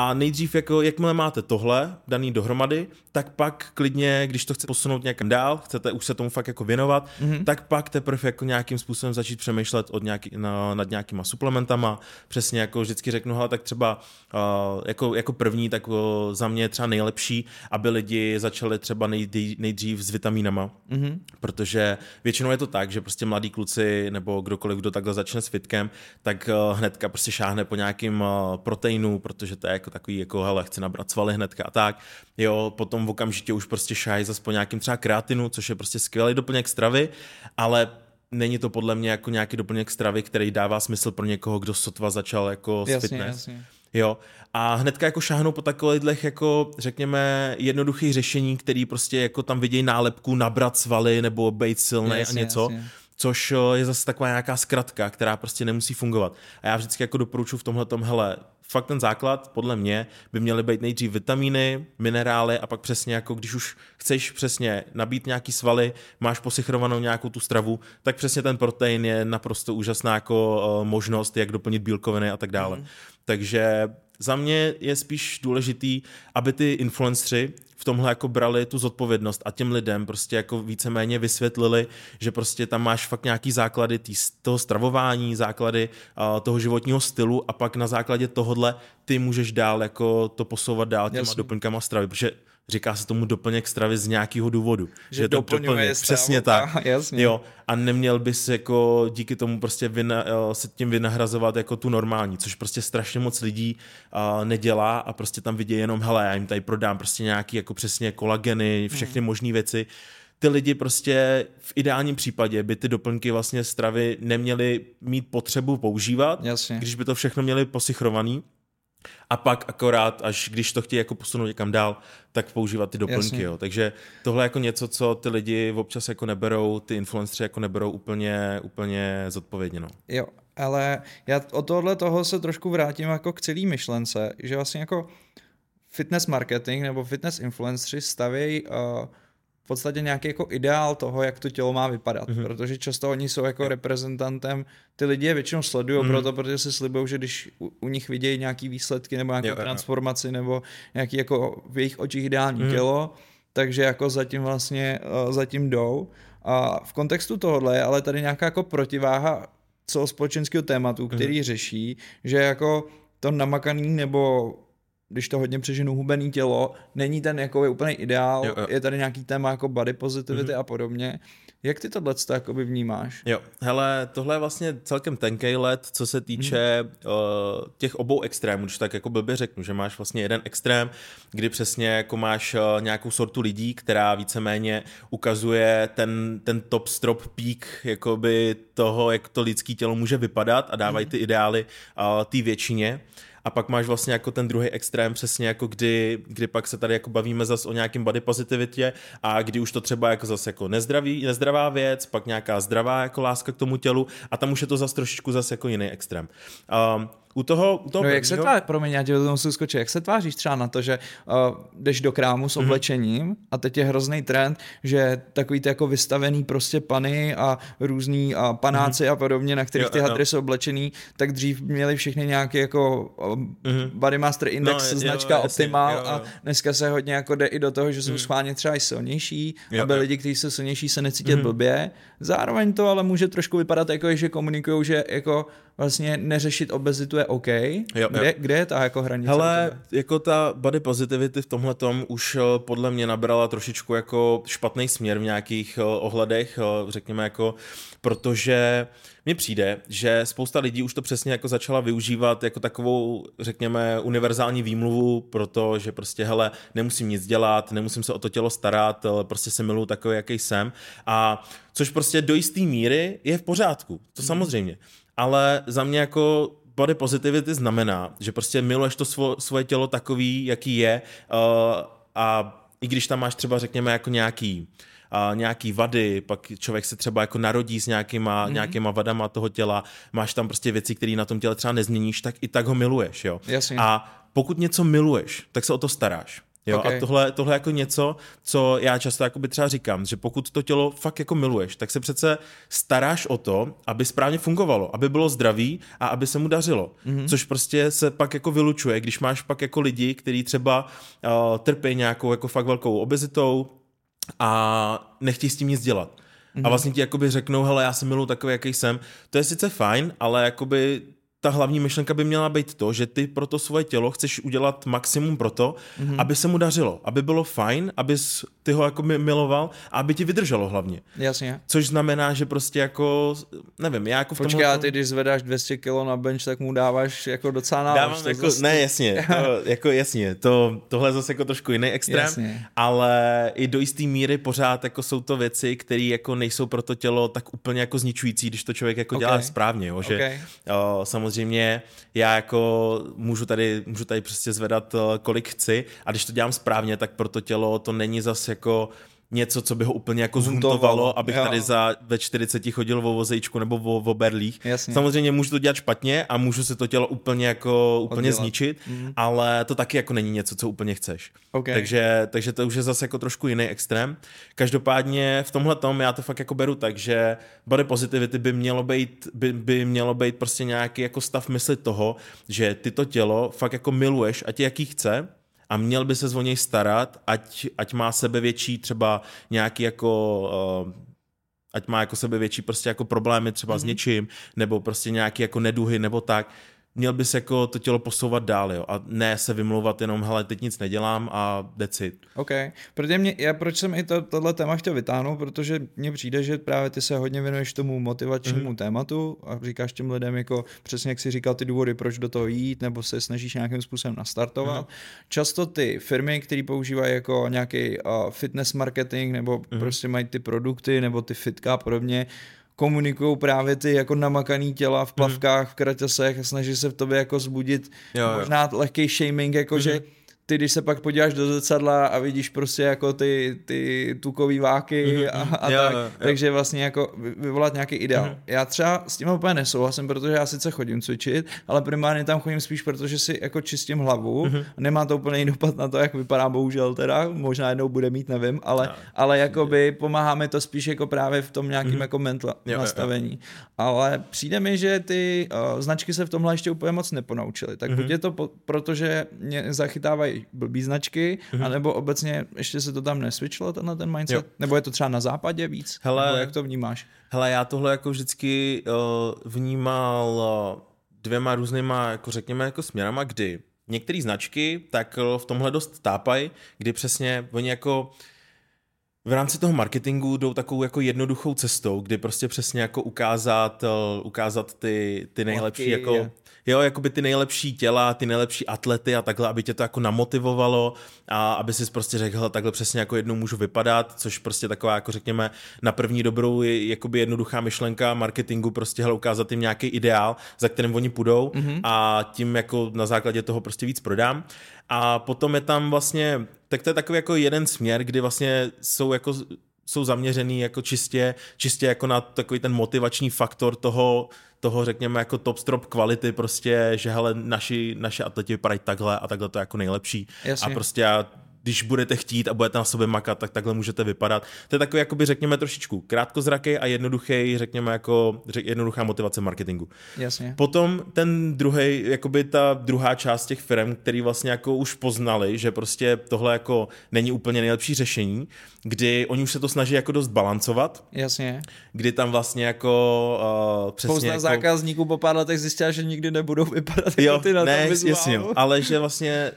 a nejdřív, jako, jakmile máte tohle daný dohromady, tak pak klidně, když to chcete posunout někam dál, chcete už se tomu fakt jako věnovat, mm-hmm. tak pak teprve jako nějakým způsobem začít přemýšlet od nějaký, na, nad nějakýma suplementama. Přesně jako vždycky řeknu, hele, tak třeba uh, jako, jako první, tak uh, za mě je třeba nejlepší, aby lidi začali třeba nejdřív, nejdřív s vitamínama, mm-hmm. protože většinou je to tak, že prostě mladí kluci nebo kdokoliv, kdo takhle začne s fitkem, tak uh, hnedka prostě šáhne po nějakým uh, proteinu, protože to je jako takový jako, hele, chci nabrat svaly hnedka a tak. Jo, potom v okamžitě už prostě šájí zase po nějakým třeba kreatinu, což je prostě skvělý doplněk stravy, ale není to podle mě jako nějaký doplněk stravy, který dává smysl pro někoho, kdo sotva začal jako s jasně, fitness. Jasně. Jo, a hnedka jako šáhnou po takových jako, řekněme, jednoduchých řešení, který prostě jako tam vidějí nálepku nabrat svaly nebo být silný a něco. Jasně což je zase taková nějaká zkratka, která prostě nemusí fungovat. A já vždycky jako doporučuji v tomhle tom, hele, fakt ten základ, podle mě, by měly být nejdřív vitamíny, minerály a pak přesně jako když už chceš přesně nabít nějaký svaly, máš posichrovanou nějakou tu stravu, tak přesně ten protein je naprosto úžasná jako uh, možnost, jak doplnit bílkoviny a tak dále. Mm. Takže za mě je spíš důležitý, aby ty influenceri v tomhle jako brali tu zodpovědnost a těm lidem prostě jako víceméně vysvětlili, že prostě tam máš fakt nějaký základy tý, toho stravování, základy uh, toho životního stylu a pak na základě tohohle ty můžeš dál jako to posouvat dál těma Jasně. doplňkama stravy, protože říká se tomu doplněk stravy z nějakého důvodu. Že, že to doplňuje Přesně tak. A, jasně. Jo, a neměl bys jako díky tomu prostě vyna, eh, se tím vynahrazovat jako tu normální, což prostě strašně moc lidí uh, nedělá a prostě tam vidí jenom, hele, já jim tady prodám prostě nějaký jako přesně kolageny, všechny hmm. možné věci, ty lidi prostě v ideálním případě by ty doplňky vlastně stravy neměly mít potřebu používat, Jasně. když by to všechno měli posichrovaný. A pak akorát, až když to chtějí jako posunout někam dál, tak používat ty doplňky. Jo. Takže tohle je jako něco, co ty lidi občas jako neberou, ty influenceri jako neberou úplně, úplně zodpovědně. No. Jo, ale já od tohle toho se trošku vrátím jako k celý myšlence, že vlastně jako fitness marketing nebo fitness influenceri stavějí uh, podstatě nějaký jako ideál toho, jak to tělo má vypadat, mm-hmm. protože často oni jsou jako reprezentantem, ty lidi je většinou sledují mm-hmm. proto, protože si slibují, že když u, u nich vidějí nějaký výsledky nebo nějakou jo, transformaci jo. nebo nějaký jako v jejich očích ideální mm-hmm. tělo, takže jako zatím vlastně uh, zatím jdou. A v kontextu tohohle je ale tady nějaká jako protiváha celospolečenského tématu, který mm-hmm. řeší, že jako to namakaný nebo když to hodně přeženu, hubený tělo, není ten jako je úplně ideál, jo, jo. je tady nějaký téma jako body positivity mm-hmm. a podobně. Jak ty tohle jakoby vnímáš? Jo, hele, tohle je vlastně celkem tenkej let, co se týče mm. uh, těch obou extrémů, když tak jako blbě řeknu, že máš vlastně jeden extrém, kdy přesně jako máš uh, nějakou sortu lidí, která víceméně ukazuje ten, ten top strop peak jakoby toho, jak to lidský tělo může vypadat a dávají mm. ty ideály uh, té většině a pak máš vlastně jako ten druhý extrém přesně jako kdy, kdy pak se tady jako bavíme zase o nějakém body pozitivitě a kdy už to třeba jako zase jako nezdravý, nezdravá věc, pak nějaká zdravá jako láska k tomu tělu a tam už je to zase trošičku zase jako jiný extrém. Um, u toho, u toho no, jak se tváří, promiň, já tě do toho skočit, jak se tváříš třeba na to, že uh, jdeš do krámu s mhm. oblečením mm-hmm. a teď je hrozný trend, že takový ty jako vystavený prostě pany a různý a panáci mm-hmm. a podobně, na kterých jo, ty hadry jsou oblečený, tak dřív měli všechny nějaký jako mm-hmm. Bodymaster Index, no, značka jo, Optimal jo, jo. a dneska se hodně jako jde i do toho, že jsou mm. schválně třeba i silnější, jo, aby jo. lidi, kteří jsou silnější, se necítit mm-hmm. blbě. Zároveň to ale může trošku vypadat jako, že komunikují, že jako vlastně neřešit obezitu je OK. Jo, kde, jo. kde je ta jako hranice? Hele, jako ta body positivity v tomhle tom už eh, podle mě nabrala trošičku jako špatný směr v nějakých eh, ohledech, eh, řekněme jako, protože mně přijde, že spousta lidí už to přesně jako začala využívat jako takovou, řekněme, univerzální výmluvu, protože prostě, hele, nemusím nic dělat, nemusím se o to tělo starat, prostě se miluju takový, jaký jsem. A což prostě do jisté míry je v pořádku, to mhm. samozřejmě ale za mě jako body positivity znamená, že prostě miluješ to svo, svoje tělo takový, jaký je uh, a i když tam máš třeba řekněme jako nějaký uh, nějaký vady, pak člověk se třeba jako narodí s nějakýma, mm-hmm. nějakýma vadama toho těla, máš tam prostě věci, které na tom těle třeba nezměníš, tak i tak ho miluješ, jo. Jasně. A pokud něco miluješ, tak se o to staráš. Jo, okay. a tohle, tohle jako něco, co já často jakoby třeba říkám, že pokud to tělo fakt jako miluješ, tak se přece staráš o to, aby správně fungovalo, aby bylo zdravý a aby se mu dařilo. Mm-hmm. Což prostě se pak jako vylučuje, když máš pak jako lidi, kteří třeba uh, trpí nějakou jako fakt velkou obezitou a nechtějí s tím nic dělat. Mm-hmm. A mhm. vlastně ti jakoby řeknou, hele, já se miluji takový, jaký jsem. To je sice fajn, ale jakoby ta hlavní myšlenka by měla být to, že ty pro to svoje tělo chceš udělat maximum pro to, mm-hmm. aby se mu dařilo, aby bylo fajn, aby ty ho jako miloval a aby ti vydrželo hlavně. Jasně. Což znamená, že prostě jako, nevím, já jako v Počkej, tomhle... ty když zvedáš 200 kg na bench, tak mu dáváš jako docela nálož. Dávám jako, zase... ne, jasně, to, jako jasně, to, tohle je zase jako trošku jiný extrém, jasně. ale i do jisté míry pořád jako jsou to věci, které jako nejsou pro to tělo tak úplně jako zničující, když to člověk jako okay. dělá správně, jo, že okay. o, samozřejmě já jako můžu tady, můžu tady prostě zvedat kolik chci a když to dělám správně, tak pro to tělo to není zase jako něco, co by ho úplně jako zhuntovalo, abych jo. tady za ve 40 chodil o vozejčku nebo o, o berlích. Jasně. Samozřejmě můžu to dělat špatně a můžu se to tělo úplně jako úplně Oddělat. zničit, mm. ale to taky jako není něco, co úplně chceš. Okay. Takže, takže to už je zase jako trošku jiný extrém. Každopádně v tomhle tom já to fakt jako beru tak, že body positivity by mělo být, by, by mělo být prostě nějaký jako stav mysli toho, že ty to tělo fakt jako miluješ a tě jaký chce, a měl by se o něj starat, ať, ať má větší třeba nějaký jako uh, ať má jako větší prostě jako problémy třeba mm-hmm. s mhm. něčím, nebo prostě nějaký jako neduhy, nebo tak, měl bys jako to tělo posouvat dál, jo, a ne se vymlouvat jenom, hele, teď nic nedělám a decit. OK, protože mě, já proč jsem i to, tohle téma chtěl vytáhnout, protože mně přijde, že právě ty se hodně věnuješ tomu motivačnímu mm. tématu a říkáš těm lidem jako přesně, jak jsi říkal, ty důvody, proč do toho jít, nebo se snažíš nějakým způsobem nastartovat. Mm. Často ty firmy, které používají jako nějaký uh, fitness marketing, nebo mm. prostě mají ty produkty, nebo ty fitka a podobně, komunikují právě ty jako namakaný těla v plavkách, v kraťasech a snaží se v tobě jako zbudit jo, jo. možná lehký shaming, jako mm-hmm. že ty, když se pak podíváš do zrcadla a vidíš prostě jako ty, ty tukový váky mm-hmm. a, a jo, tak, jo, takže vlastně jako vyvolat nějaký ideál. Mm-hmm. Já třeba s tím úplně nesouhlasím, protože já sice chodím cvičit, ale primárně tam chodím spíš, protože si jako čistím hlavu, mm-hmm. nemá to úplně dopad na to, jak vypadá bohužel teda, možná jednou bude mít, nevím, ale, no, ale jakoby pomáhá mi to spíš jako právě v tom nějakým mm-hmm. jako mental jo, nastavení. Jo, jo. Ale přijde mi, že ty uh, značky se v tomhle ještě úplně moc neponaučily. Tak mm-hmm. buď je to po, protože mě zachytávají blbý značky, mm-hmm. anebo obecně ještě se to tam nesvičilo, tenhle ten mindset? Jo. Nebo je to třeba na západě víc? Hele, nebo jak to vnímáš? Hele, já tohle jako vždycky uh, vnímal uh, dvěma různýma, jako řekněme, jako směrama, kdy některé značky tak uh, v tomhle dost tápají, kdy přesně oni jako v rámci toho marketingu jdou takovou jako jednoduchou cestou, kdy prostě přesně jako ukázat, ukázat ty, ty nejlepší jako... Je jo, jakoby ty nejlepší těla, ty nejlepší atlety a takhle, aby tě to jako namotivovalo a aby si prostě řekl, takhle přesně jako jednou můžu vypadat, což prostě taková jako řekněme na první dobrou je jakoby jednoduchá myšlenka marketingu, prostě hele, ukázat jim nějaký ideál, za kterým oni půjdou mm-hmm. a tím jako na základě toho prostě víc prodám. A potom je tam vlastně, tak to je takový jako jeden směr, kdy vlastně jsou jako jsou zaměřený jako čistě, čistě jako na takový ten motivační faktor toho, toho řekněme jako top strop kvality prostě, že hele naši, naše atleti vypadají takhle a takhle to je jako nejlepší Jasně. a prostě já když budete chtít a budete na sobě makat, tak takhle můžete vypadat. To je takový, jakoby řekněme trošičku krátkozraký a jednoduchý, řekněme jako řek, jednoduchá motivace marketingu. Jasně. Potom ten druhý, jakoby ta druhá část těch firm, který vlastně jako už poznali, že prostě tohle jako není úplně nejlepší řešení, kdy oni už se to snaží jako dost balancovat. Jasně. Kdy tam vlastně jako uh, přesně Spousta jako... zákazníků po pár letech zjistila, že nikdy nebudou vypadat jo, jako ty na ne, jasně, ale že vlastně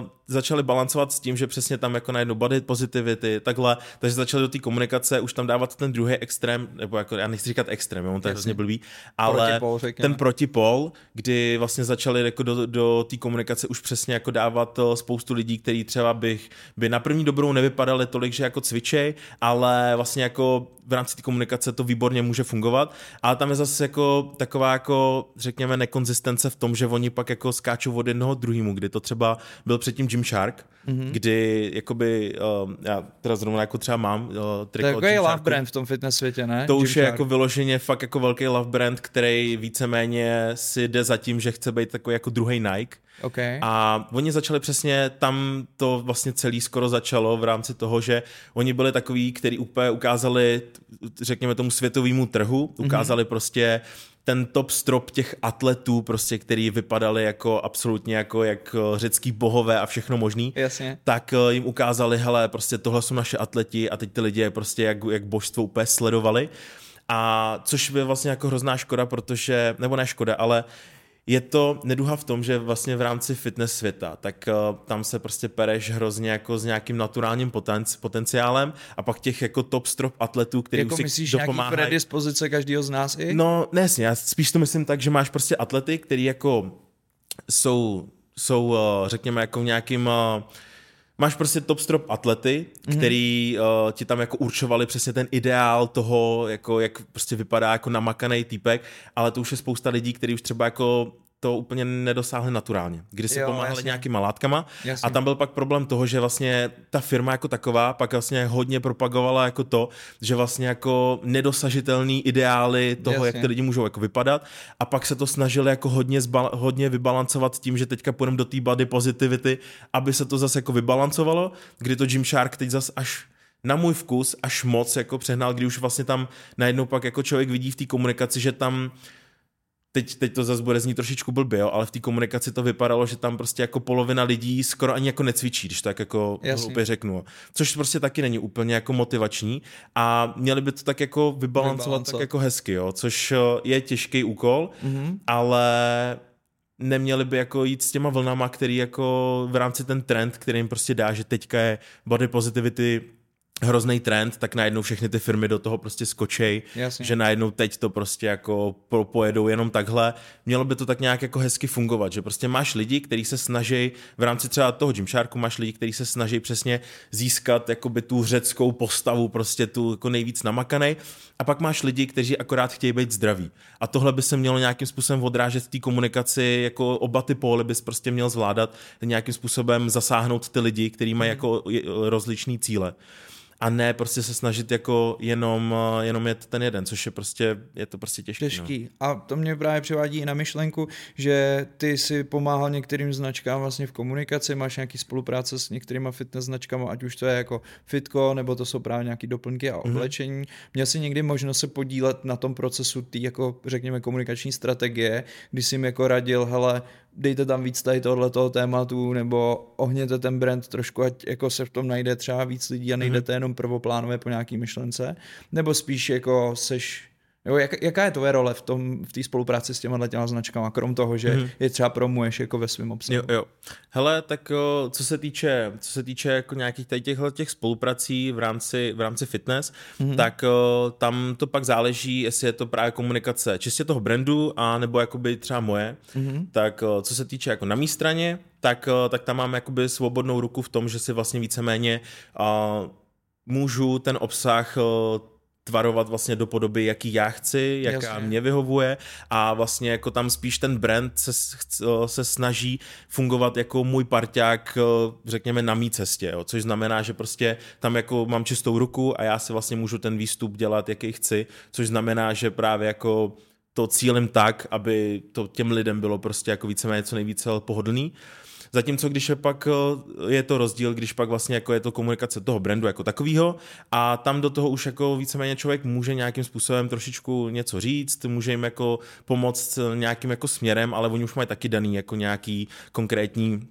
uh, začali balancovat s tím, že přesně tam jako najednou body positivity, takhle, takže začali do té komunikace už tam dávat ten druhý extrém, nebo jako já nechci říkat extrém, jo, on to je hrozně blbý, ale Protipol, ten protipol, kdy vlastně začali jako do, do té komunikace už přesně jako dávat eh, spoustu lidí, kteří třeba bych, by na první dobrou nevypadali tolik, že jako cvičej, ale vlastně jako v rámci té komunikace to výborně může fungovat, ale tam je zase jako taková jako řekněme nekonzistence v tom, že oni pak jako skáčou od jednoho druhému, kdy to třeba byl předtím Gymshark, mm-hmm. kdy jakoby, uh, já teda zrovna jako třeba mám uh, To triko je od takový love brand v tom fitness světě, ne? To už je Gymshark. jako vyloženě fakt jako velký love brand, který víceméně si jde za tím, že chce být takový jako druhý Nike. Okay. A oni začali přesně, tam to vlastně celý skoro začalo v rámci toho, že oni byli takový, který úplně ukázali, řekněme tomu světovému trhu, ukázali mm-hmm. prostě ten top strop těch atletů, prostě, který vypadali jako absolutně jako jak eh, řecký bohové a všechno možný, Jasně. tak eh, jim ukázali, hele, prostě tohle jsou naše atleti a teď ty lidi je prostě jak, jak božstvo úplně sledovali. A což je vlastně jako hrozná škoda, protože, nebo ne škoda, ale je to neduha v tom, že vlastně v rámci fitness světa, tak uh, tam se prostě pereš hrozně jako s nějakým naturálním potenci- potenciálem a pak těch jako top strop atletů, který Jako si myslíš dopomáhají. predispozice každého z nás i? No, ne, jasně, já spíš to myslím tak, že máš prostě atlety, který jako jsou, jsou eh, řekněme, jako v nějakým eh, Máš prostě top strop atlety, který mm-hmm. uh, ti tam jako určovali přesně ten ideál toho, jako jak prostě vypadá jako namakaný týpek, ale to už je spousta lidí, kteří už třeba jako to úplně nedosáhli naturálně, kdy si Jo, pomáhali jasně. nějakýma látkama Jasně. a tam byl pak problém toho, že vlastně ta firma jako taková pak vlastně hodně propagovala jako to, že vlastně jako nedosažitelný ideály toho, Jasně. jak ty lidi můžou jako vypadat a pak se to snažili jako hodně, zbal, hodně vybalancovat tím, že teďka půjdeme do té body positivity, aby se to zase jako vybalancovalo, kdy to Gymshark teď zase až na můj vkus až moc jako přehnal, kdy už vlastně tam najednou pak jako člověk vidí v té komunikaci, že tam teď, teď to zase bude znít trošičku blbě, jo, ale v té komunikaci to vypadalo, že tam prostě jako polovina lidí skoro ani jako necvičí, když tak jako hloupě řeknu. Což prostě taky není úplně jako motivační a měli by to tak jako vybalancovat Vybalancovat. tak jako hezky, jo, což eh, je těžký úkol, Mhm. ale neměli by jako jít s těma vlnama, který jako v rámci ten trend, který jim prostě dá, že teďka je body positivity hrozný trend, tak najednou všechny ty firmy do toho prostě skočej, Jasně. že najednou teď to prostě jako po- pojedou jenom takhle. Mělo by to tak nějak jako hezky fungovat, že prostě máš lidi, kteří se snaží v rámci třeba toho Gymsharku máš lidi, kteří se snaží přesně získat jakoby tu řeckou postavu, prostě tu jako nejvíc namakanej a pak máš lidi, kteří akorát chtějí být zdraví. A tohle by se mělo nějakým způsobem odrážet v té komunikaci, jako oba ty póly bys prostě měl zvládat, nějakým způsobem zasáhnout ty lidi, kteří mají jako je- rozličný cíle a ne prostě se snažit jako jenom, eh, jenom jet ten jeden, což je prostě, je to prostě těžký. No. A to mě právě přivádí i na myšlenku, že ty si pomáhal některým značkám vlastně v komunikaci, máš nějaký spolupráce s některýma fitness značkama, ať už to je jako fitko, nebo to jsou právě nějaký doplňky a oblečení. Měl jsi někdy možnost se podílet na tom procesu té jako řekněme komunikační strategie, kdy jsi jim jako radil, hele, dejte tam víc tady tohoto tématu, nebo ohněte ten brand trošku, ať jako se v tom najde třeba víc lidí a nejdete jenom prvoplánově po nějaký myšlence, nebo spíš jako seš Jo, jak, jaká je tvoje role v tom v té spolupráci s těma těma značkama, krom toho, že mm-hmm. je třeba promuješ jako ve svém obsahu? Jo, jo. Hele, tak o, co se týče, co se týče jako nějakých tady těch spoluprací v rámci, v rámci fitness, mm-hmm. tak o, tam to pak záleží, jestli je to právě komunikace čistě toho brandu, a nebo jakoby třeba moje. Mm-hmm. Tak o, co se týče jako na mý straně, tak, tak tam mám jakoby svobodnou ruku v tom, že si vlastně víceméně můžu ten obsah tvarovat vlastně do podoby, jaký já chci, jaká Jasně. mě vyhovuje a vlastně jako tam spíš ten brand se, se snaží fungovat jako můj parťák, řekněme, na mý cestě, jo, což znamená, že prostě tam jako mám čistou ruku a já si vlastně můžu ten výstup dělat, jaký chci, což znamená, že právě jako to cílem tak, aby to těm lidem bylo prostě jako víceméně co nejvíce pohodlný. Zatímco když je pak, eh, je to rozdíl, když pak vlastně jako je to komunikace toho brandu jako takového a tam do toho už jako víceméně člověk může nějakým způsobem trošičku něco říct, může jim jako pomoct nějakým jako směrem, ale oni už mají taky daný jako nějaký konkrétní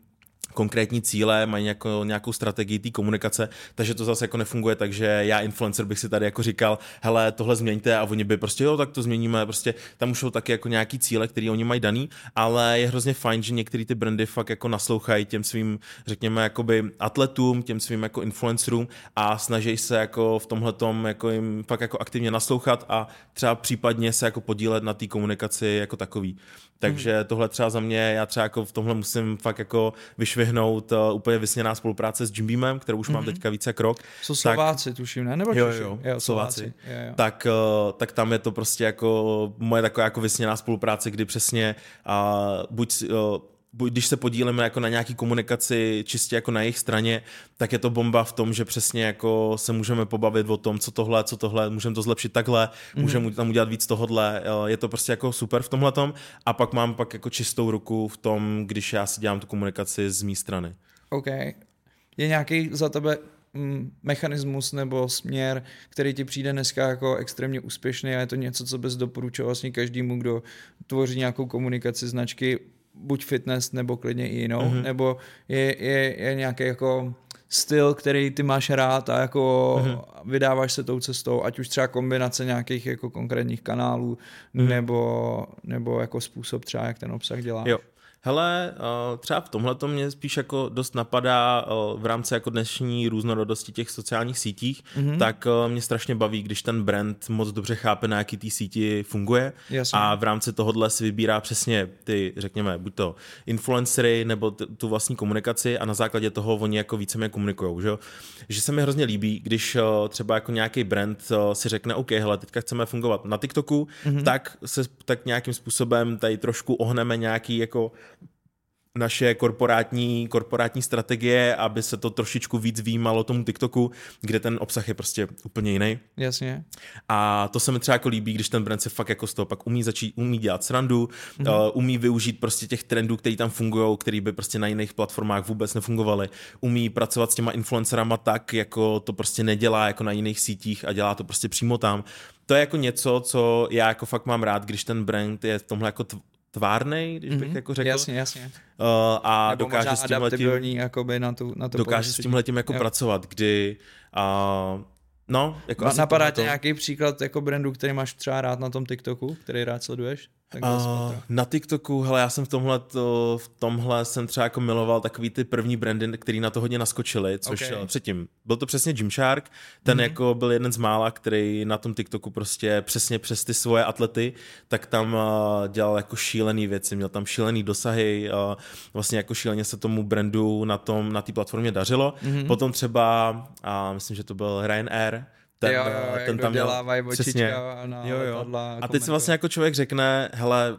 konkrétní cíle, mají nějakou, nějakou strategii té komunikace, takže to zase jako nefunguje tak, že já influencer bych si tady jako říkal, hele, tohle změňte a oni by prostě, jo, tak to změníme, prostě tam už jsou taky jako nějaký cíle, které oni mají daný, ale je hrozně fajn, že některé ty brandy fakt jako naslouchají těm svým, řekněme, jakoby atletům, těm svým jako influencerům a snaží se jako v tomhle tom jako jim fakt jako aktivně naslouchat a třeba případně se jako podílet na té komunikaci jako takový. Takže hmm. tohle třeba za mě, já třeba jako v tomhle musím fakt jako vyšvihnout uh, úplně vysněná spolupráce s Jim Beamem, kterou už hmm. mám teďka více krok. Jsou Slováci, tak, tuším, ne? Nebo jo, jo, jo, Slováci. Jo, jo. Tak, uh, tak tam je to prostě jako moje taková jako vysněná spolupráce, kdy přesně uh, buď uh, když se podílíme jako na nějaký komunikaci čistě jako na jejich straně, tak je to bomba v tom, že přesně jako se můžeme pobavit o tom, co tohle, co tohle, můžeme to zlepšit takhle, mm-hmm. můžeme tam udělat víc tohodle, je to prostě jako super v tomhle tom a pak mám pak jako čistou ruku v tom, když já si dělám tu komunikaci z mé strany. OK. Je nějaký za tebe mm, mechanismus nebo směr, který ti přijde dneska jako extrémně úspěšný a je to něco, co bys doporučoval vlastně každému, kdo tvoří nějakou komunikaci značky buď fitness nebo klidně i jinou, mm-hmm. nebo je, je, je nějaký jako styl, který ty máš rád a jako mm-hmm. vydáváš se tou cestou, ať už třeba kombinace nějakých jako konkrétních kanálů, mm-hmm. nebo, nebo jako způsob třeba, jak ten obsah děláš. Jo. Hele, eh, třeba v tomhle to mě spíš jako dost napadá eh, v rámci jako dnešní různorodosti těch sociálních sítích, mm-hmm. tak eh, mě strašně baví, když ten brand moc dobře chápe, na jaký té síti funguje Jasně. a v rámci tohohle si vybírá přesně ty, řekněme, buď to influencery nebo t- tu vlastní komunikaci a na základě toho oni jako víceméně komunikují, že? že se mi hrozně líbí, když třeba jako nějaký brand si řekne, OK, hele, teďka chceme fungovat na TikToku, mm-hmm. tak se tak nějakým způsobem tady trošku ohneme nějaký jako naše korporátní, korporátní strategie, aby se to trošičku víc výjímalo tomu TikToku, kde ten obsah je prostě úplně jiný. Jasně. A to se mi třeba jako líbí, když ten brand se fakt jako z toho pak umí začít, umí dělat srandu, mm-hmm. uh, umí využít prostě těch trendů, které tam fungují, které by prostě na jiných platformách vůbec nefungovaly. Umí pracovat s těma influencerama tak, jako to prostě nedělá jako na jiných sítích a dělá to prostě přímo tam. To je jako něco, co já jako fakt mám rád, když ten brand je v tomhle jako tvárnej, když bych mm-hmm. jako řekl. Jasně, jasně. Uh, a Nebo dokáže s tímhletím, jakoby na tu, na tu dokáže s tímhletím jako jo. pracovat, kdy uh, No, jako Na, napadá tě nějaký příklad jako brandu, který máš třeba rád na tom TikToku, který rád sleduješ? Uh, na TikToku, hele, já jsem v tomhle, to, v tomhle jsem třeba jako miloval takový ty první brandy, který na to hodně naskočili, což okay. předtím, byl to přesně Gymshark, ten mm-hmm. jako byl jeden z mála, který na tom TikToku prostě přesně přes ty svoje atlety, tak tam uh, dělal jako šílený věci, měl tam šílený dosahy, uh, vlastně jako šíleně se tomu brandu na tom, na té platformě dařilo. Mm-hmm. Potom třeba, uh, myslím, že to byl Ryanair, ten, jo, jo, eh, ten tam měl, přesně, na jo, jo. A teď si vlastně jako člověk řekne, hele,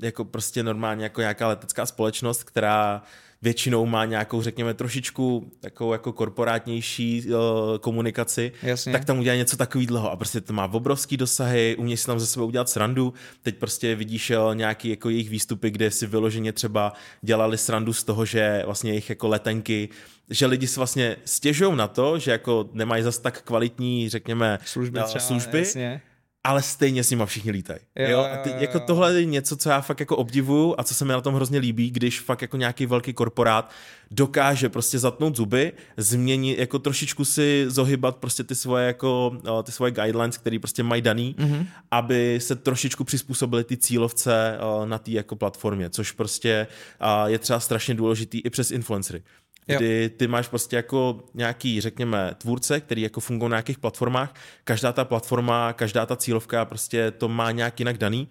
jako prostě normálně jako nějaká letecká společnost, která většinou má nějakou, řekněme, trošičku takovou jako korporátnější uh, komunikaci, Jasně. tak tam udělá něco takového a prostě to má obrovský dosahy, umí si tam ze sebe udělat srandu, teď prostě vidíš uh, nějaký jako jejich výstupy, kde si vyloženě třeba dělali srandu z toho, že vlastně jejich jako letenky že lidi si vlastně stěžují na to, že jako nemají zas tak kvalitní, řekněme, služby, třeba, služby. jasně ale stejně s nima všichni lítají. Jo, jo? A ty, jo, jako tohle je něco, co já fakt jako obdivuju a co se mi na tom hrozně líbí, když fakt jako nějaký velký korporát dokáže prostě zatnout zuby, změnit, jako trošičku si zohybat prostě ty svoje jako, ty svoje guidelines, které prostě mají daný, mm-hmm. aby se trošičku přizpůsobili ty cílovce na té jako platformě, což prostě je třeba strašně důležitý i přes influencery kdy ty máš prostě jako nějaký, řekněme, tvůrce, který jako fungují na nějakých platformách, každá ta platforma, každá ta cílovka prostě to má nějak jinak daný.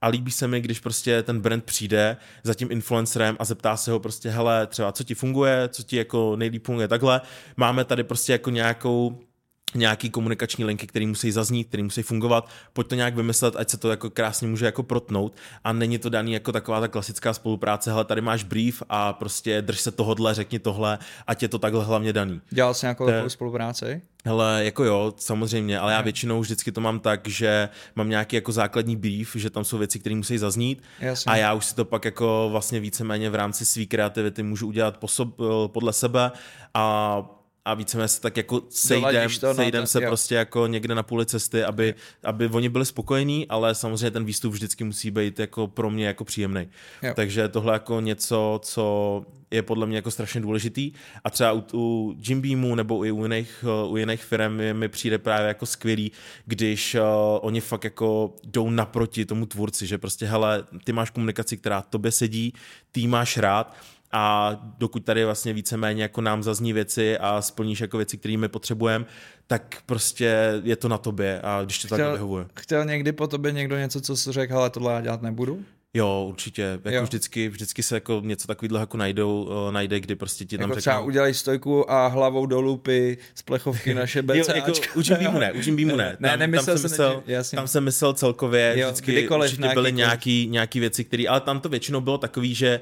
A líbí se mi, když prostě ten brand přijde za tím influencerem a zeptá se ho prostě, hele, třeba co ti funguje, co ti jako nejlíp funguje takhle, máme tady prostě jako nějakou nějaký komunikační linky, které musí zaznít, které musí fungovat, pojď to nějak vymyslet, ať se to jako krásně může jako protnout a není to daný jako taková ta klasická spolupráce, hele, tady máš brief a prostě drž se tohodle, řekni tohle, ať je to takhle hlavně daný. Dělal jsi nějakou takovou spolupráci? Hele, jako jo, samozřejmě, ale já většinou vždycky to mám tak, že mám nějaký jako základní brief, že tam jsou věci, které musí zaznít Jasně. a já už si to pak jako vlastně víceméně v rámci své kreativity můžu udělat posob, podle sebe a a víceméně se tak jako sejdem, to sejdem se jo. prostě jako někde na půli cesty, aby, aby oni byli spokojení, ale samozřejmě ten výstup vždycky musí být jako pro mě jako příjemný. Takže tohle jako něco, co je podle mě jako strašně důležitý a třeba u, u Jim Beamu nebo i u jiných, u jiných firm mi přijde právě jako skvělý, když uh, oni fakt jako jdou naproti tomu tvůrci, že prostě hele, ty máš komunikaci, která tobě sedí, ty máš rád a dokud tady vlastně víceméně jako nám zazní věci a splníš jako věci, které my potřebujeme, tak prostě je to na tobě a když to tak vyhovuje. Chtěl někdy po tobě někdo něco, co jsi řekl, ale tohle já dělat nebudu? Jo, určitě. Jako jo. Vždycky, vždycky se jako něco takového jako najdou, uh, najde, kdy prostě ti tam jako řeknou... třeba udělej stojku a hlavou do lupy z plechovky naše BCAčko. jo, jako, učím býmu ne, učím býmu ne. ne, tam, nemyslel tam jsem myslel, jasně. tam jsem myslel celkově, jo, vždycky kdykoliv, určitě byly nějaký, nějaký věci, které, ale tam to většinou bylo takový, že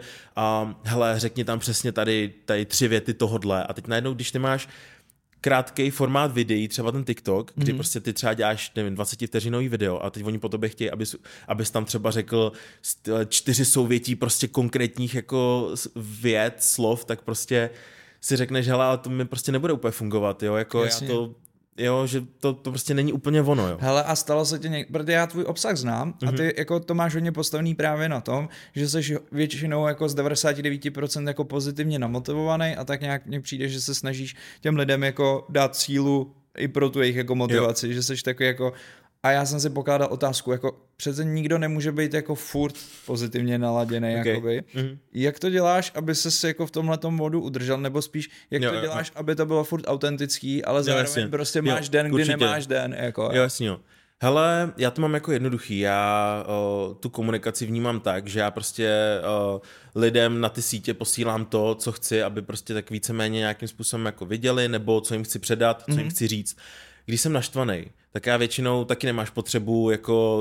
um, hele, řekni tam přesně tady, tady tři věty tohodle a teď najednou, když ty máš krátký formát videí, třeba ten TikTok, kdy mm-hmm. prostě ty třeba děláš, nevím, 20 vteřinový video a teď oni po tobě chtějí, abys, abys tam třeba řekl čtyři souvětí prostě konkrétních jako věd, slov, tak prostě si řekneš, hele, ale to mi prostě nebude úplně fungovat, jo, jako Jasně. já to jo, že to, to prostě není úplně ono, jo. Hele, a stalo se ti někdy, protože já tvůj obsah znám mm-hmm. a ty mhm. jako to máš hodně postavený právě na tom, že jsi většinou jako z 99% jako pozitivně namotivovaný a tak nějak mně přijde, že se snažíš těm lidem jako dát sílu i pro tu jejich jako motivaci, jo. že jsi takový jako a já jsem si pokládal otázku, jako přece nikdo nemůže být jako furt pozitivně naladěný, okay. jakoby. Mm-hmm. Jak to děláš, aby se jako v tomhle modu udržel, nebo spíš, jak jo, to děláš, jo. aby to bylo furt autentický, ale zároveň jo, prostě máš jo, den, kdy určitě. nemáš den, jako. Jo, jasně, jo. Hele, já to mám jako jednoduchý, já o, tu komunikaci vnímám tak, že já prostě o, lidem na ty sítě posílám to, co chci, aby prostě tak víceméně nějakým způsobem jako viděli, nebo co jim chci předat, co mm-hmm. jim mhm. chci říct. Když jsem naštvaný, tak já většinou taky nemáš potřebu jako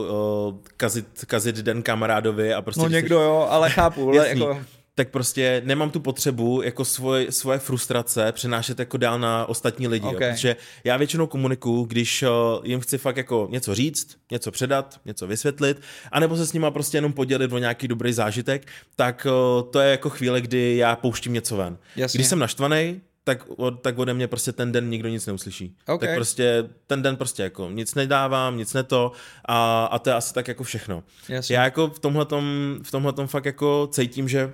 uh, kazit, kazit den kamarádovi a prostě... No někdo jsi... jo, ale chápu, ale jako tak prostě nemám tu potřebu jako svoje, svoje frustrace přenášet jako dál na ostatní lidi, okay. jo, protože já většinou komunikuju, když uh, jim chci fakt jako něco říct, něco předat, něco vysvětlit, anebo se s nima prostě jenom podělit o nějaký dobrý zážitek, tak uh, to je jako chvíle, kdy já pouštím něco ven. Jasně. Když jsem naštvaný, tak, tak ode mě prostě ten den nikdo nic neuslyší. Okay. Tak prostě ten den prostě jako nic nedávám, nic neto a, a to je asi tak jako všechno. Jasně. Já jako v tomhletom, v tomhletom fakt jako cítím, že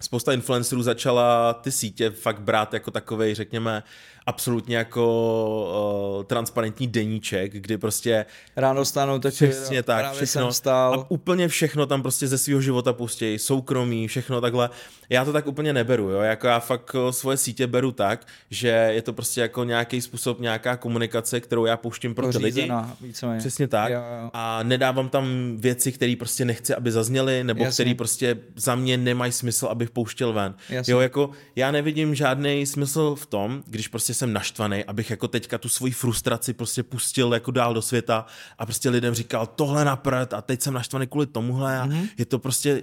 spousta influencerů začala ty sítě fakt brát jako takovej, řekněme, absolutně jako uh, transparentní deníček, kdy prostě... Ráno stánou teď přesně tak, všechno. A úplně všechno tam prostě ze svého života pustějí, soukromí, všechno takhle. Já to tak úplně neberu, jo, jako já fakt uh, svoje sítě beru tak, že je to prostě jako nějaký způsob, nějaká komunikace, kterou já pouštím pro ty lidi. Víceméně. Přesně tak. Jo, jo. A nedávám tam věci, které prostě nechci, aby zazněly, nebo které prostě za mě nemají smysl, abych pouštěl ven. Jasně. Jo, jako já nevidím žádný smysl v tom, když prostě jsem naštvaný, abych jako teďka tu svoji frustraci prostě pustil jako dál do světa a prostě lidem říkal tohle napřed a teď jsem naštvaný kvůli tomuhle a mm-hmm. je to prostě,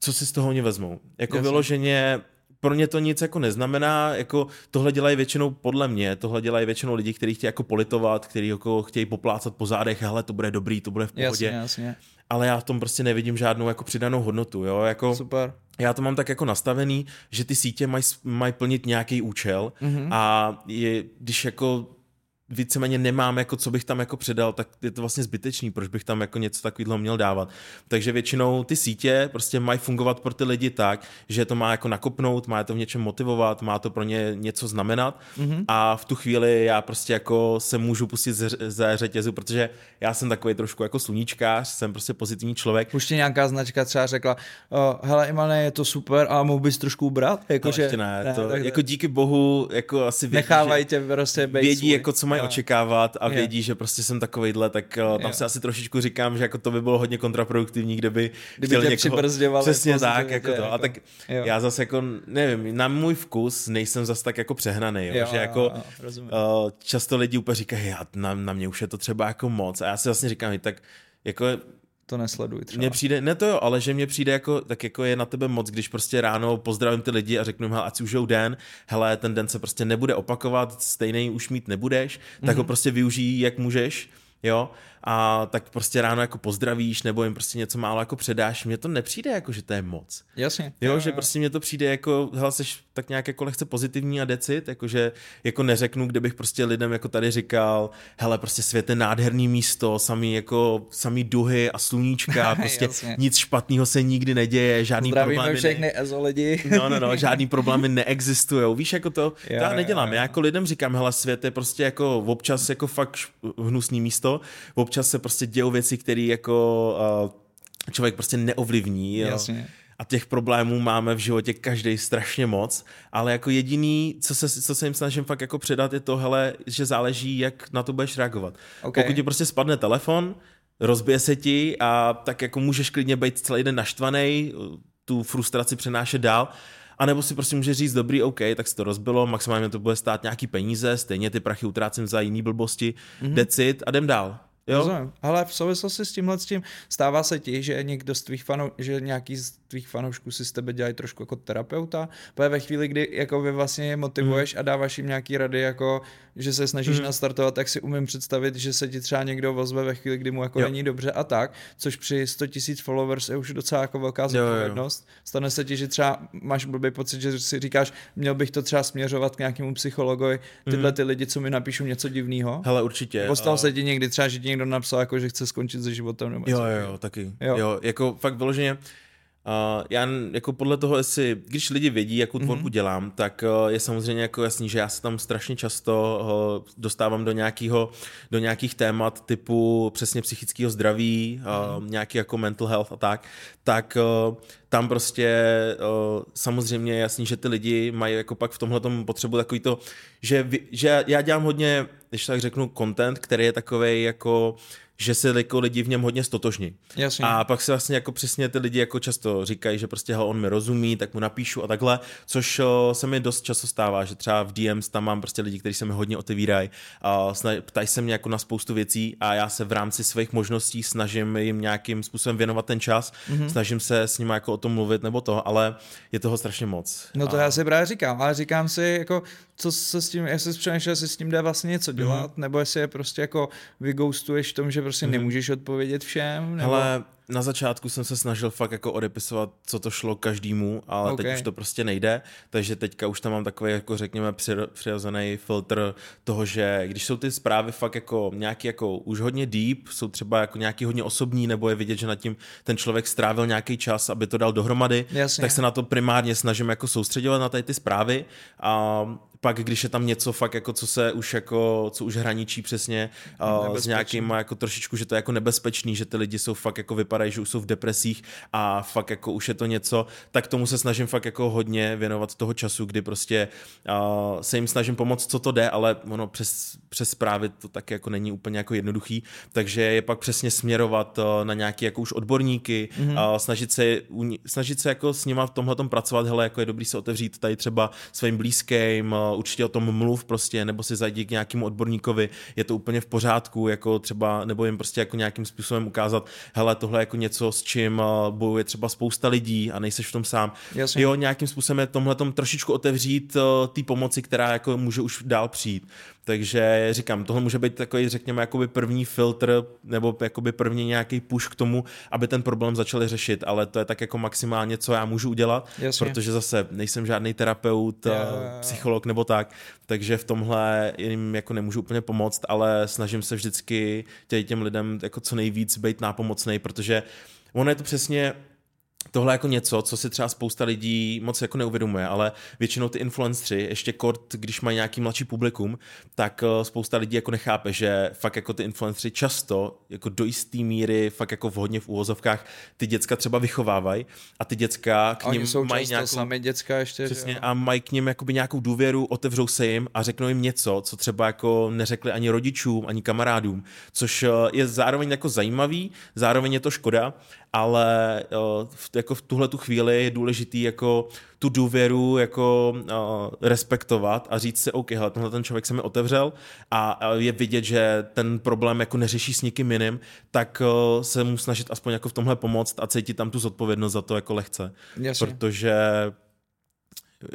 co si z toho oni vezmou. Jako Jasně. vyloženě pro ně to nic jako neznamená, jako tohle dělají většinou podle mě, tohle dělají většinou lidi, kteří chtějí jako politovat, kteří jako chtějí poplácat po zádech, hele, to bude dobrý, to bude v pohodě. Jasně, jasně. Ale já v tom prostě nevidím žádnou jako přidanou hodnotu, jo, jako... Super já to mám tak jako nastavený, že ty sítě mají maj plnit nějaký účel mm-hmm. a je, když jako víceméně nemám, jako co bych tam jako předal, tak je to vlastně zbytečný, proč bych tam jako něco takového měl dávat. Takže většinou ty sítě prostě mají fungovat pro ty lidi tak, že to má jako nakopnout, má to v něčem motivovat, má to pro ně něco znamenat mm-hmm. a v tu chvíli já prostě jako se můžu pustit ze, ze řetězu, protože já jsem takový trošku jako sluníčkář, jsem prostě pozitivní člověk. Už ti nějaká značka třeba řekla, hele Imane, je to super, ale mohl bys trošku ubrat? Jako, no, že... ne, ne, to, tak, jako díky bohu, jako asi vědí, Nechávají tě prostě Vědí, svůj. jako co mají mají očekávat a vědí, že prostě jsem takovejhle, tak uh, tam se asi trošičku říkám, že jako to by bylo hodně kontraproduktivní, kdyby, kdyby chtěl někoho... Přesně tak, jako to. Jako, a tak jo. já zase jako, nevím, na můj vkus nejsem zase tak jako přehnaný, jo, jo, že jako jo, uh, často lidi úplně říkají, na, na mě už je to třeba jako moc a já si vlastně říkám, tak jako to nesleduj třeba. Mně přijde, ne to jo, ale že mně přijde jako, tak jako je na tebe moc, když prostě ráno pozdravím ty lidi a řeknu jim, ať si užijou den, hele, ten den se prostě nebude opakovat, stejný už mít nebudeš, tak mm-hmm. ho mhm. prostě využij, jak můžeš, jo, a tak prostě ráno jako pozdravíš nebo jim prostě něco málo jako předáš. Mně to nepřijde jako, že to je moc. Jasně. Jo, jo že jo. prostě mně to přijde jako, hele, jsi tak nějak jako lehce pozitivní a decit, jakože jako neřeknu, kde bych prostě lidem jako tady říkal, hele, prostě svět je nádherný místo, samý jako, samý duhy a sluníčka, prostě nic špatného se nikdy neděje, žádný Zdravíme problémy. všechny ne... ezo lidi. no, no, no, žádný problémy neexistují. Víš, jako to, jo, to já nedělám. Jo, jo. Já jako lidem říkám, hele, svět je prostě jako občas jako fakt hnusný místo, občas se prostě dějou věci, které jako uh, člověk prostě neovlivní. Jo. Jasně. A těch problémů máme v životě každý strašně moc, ale jako jediný, co se, co se jim snažím fakt jako předat, je to, hele, že záleží, jak na to budeš reagovat. Okay. Pokud ti prostě spadne telefon, rozbije se ti a tak jako můžeš klidně být celý den naštvaný, tu frustraci přenášet dál, a nebo si prostě může říct, dobrý, OK, tak se to rozbilo, maximálně to bude stát nějaký peníze, stejně ty prachy utrácím za jiný blbosti, mm-hmm. decit a jdem dál. Jo? Rozumím. Ale v souvislosti s tímhle s tím stává se ti, že někdo z tvých fanů, že nějaký z tvých fanoušků si z tebe dělají trošku jako terapeuta, protože ve chvíli, kdy jako vy vlastně je motivuješ mm. a dáváš jim nějaký rady, jako že se snažíš mm. nastartovat, tak si umím představit, že se ti třeba někdo vozve ve chvíli, kdy mu jako jo. není dobře a tak, což při 100 000 followers je už docela jako velká zodpovědnost. Stane se ti, že třeba máš blbý pocit, že si říkáš, měl bych to třeba směřovat k nějakému psychologovi, tyhle mm. ty lidi, co mi napíšou něco divného. Hele, určitě. Postal a... se ti někdy třeba, že ti někdo napsal, jako, že chce skončit se životem. Nebo jo, jo, jo, taky. Jo. jo. jako fakt vyloženě, Uh, já jako podle toho, jestli, když lidi vědí, jakou tvorbu mm-hmm. dělám, tak uh, je samozřejmě jako jasný, že já se tam strašně často uh, dostávám do nějakého, do nějakých témat typu přesně psychického zdraví, mm-hmm. nějaký jako mental health a tak, tak uh, tam prostě uh, samozřejmě je jasný, že ty lidi mají jako pak v tomhle potřebu takový to, že, že já dělám hodně, když tak řeknu, content, který je takový jako že se jako lidi v něm hodně stotožní. Jasně. A pak se vlastně jako přesně ty lidi jako často říkají, že prostě hele, on mi rozumí, tak mu napíšu a takhle, což se mi dost často stává, že třeba v DMs tam mám prostě lidi, kteří se mi hodně otevírají a ptají se mě jako na spoustu věcí a já se v rámci svých možností snažím jim nějakým způsobem věnovat ten čas, mm-hmm. snažím se s nimi jako o tom mluvit nebo to, ale je toho strašně moc. No to a... já si právě říkám, ale říkám si jako, co se s tím, jestli jsi přemýšlel, jestli s tím jde vlastně něco dělat, mm-hmm. nebo jestli je prostě jako vygoustuješ v tom, že prostě mm-hmm. nemůžeš odpovědět všem? Nebo... Hele, na začátku jsem se snažil fakt jako odepisovat, co to šlo každému, ale okay. teď už to prostě nejde, takže teďka už tam mám takový, jako řekněme, přirozený filtr toho, že když jsou ty zprávy fakt jako nějaký jako už hodně deep, jsou třeba jako nějaký hodně osobní, nebo je vidět, že nad tím ten člověk strávil nějaký čas, aby to dal dohromady, Jasně. tak se na to primárně snažím jako soustředovat na tady ty zprávy a pak když je tam něco fakt jako co se už jako, co už hraničí přesně uh, s nějakým jako trošičku, že to je jako nebezpečný, že ty lidi jsou fakt jako vypadají, že už jsou v depresích a fakt jako už je to něco, tak tomu se snažím fakt jako hodně věnovat toho času, kdy prostě uh, se jim snažím pomoct, co to jde, ale ono přes, přes zprávy to taky jako není úplně jako jednoduchý, takže je pak přesně směrovat uh, na nějaký jako už odborníky, mm-hmm. uh, snažit se, snažit se jako s nima v tomhle pracovat, hele, jako je dobrý se otevřít tady třeba svým blízkým, určitě o tom mluv prostě, nebo si zajdi k nějakému odborníkovi, je to úplně v pořádku, jako třeba, nebo jim prostě jako nějakým způsobem ukázat, hele, tohle je jako něco, s čím uh, bojuje třeba spousta lidí a nejseš v tom sám. Jasně. Jo, nějakým způsobem je tomhle trošičku otevřít uh, té pomoci, která jako může už dál přijít. Takže říkám, tohle může být takový, řekněme, jakoby první filtr nebo jakoby první nějaký push k tomu, aby ten problém začali řešit, ale to je tak jako maximálně, co já můžu udělat, Jasně. protože zase nejsem žádný terapeut, jo. psycholog nebo tak, takže v tomhle jim jako nemůžu úplně pomoct, ale snažím se vždycky těm lidem jako co nejvíc být nápomocný, protože ono je to přesně tohle jako něco, co si třeba spousta lidí moc jako neuvědomuje, ale většinou ty influencři, ještě kort, když mají nějaký mladší publikum, tak eh, spousta lidí jako nechápe, že fakt jako ty influencři často jako do jisté míry fakt jako vhodně v úvozovkách ty děcka třeba vychovávají a ty děcka k ním jsou mají nějakou... sami děcka ještě. Přesně, a mají k ním jakoby nějakou důvěru, otevřou se jim a řeknou jim něco, co třeba jako neřekli ani rodičům, ani kamarádům, což eh, je zároveň jako zajímavý, zároveň je to škoda, ale v, jako v tuhle tu chvíli je důležitý jako tu důvěru jako uh, respektovat a říct si, OK, hele, tenhle ten člověk se mi otevřel a, a je vidět, že ten problém jako neřeší s nikým jiným, tak uh, se mu snažit aspoň jako v tomhle pomoct a cítit tam tu zodpovědnost za to jako lehce. Jasně. Protože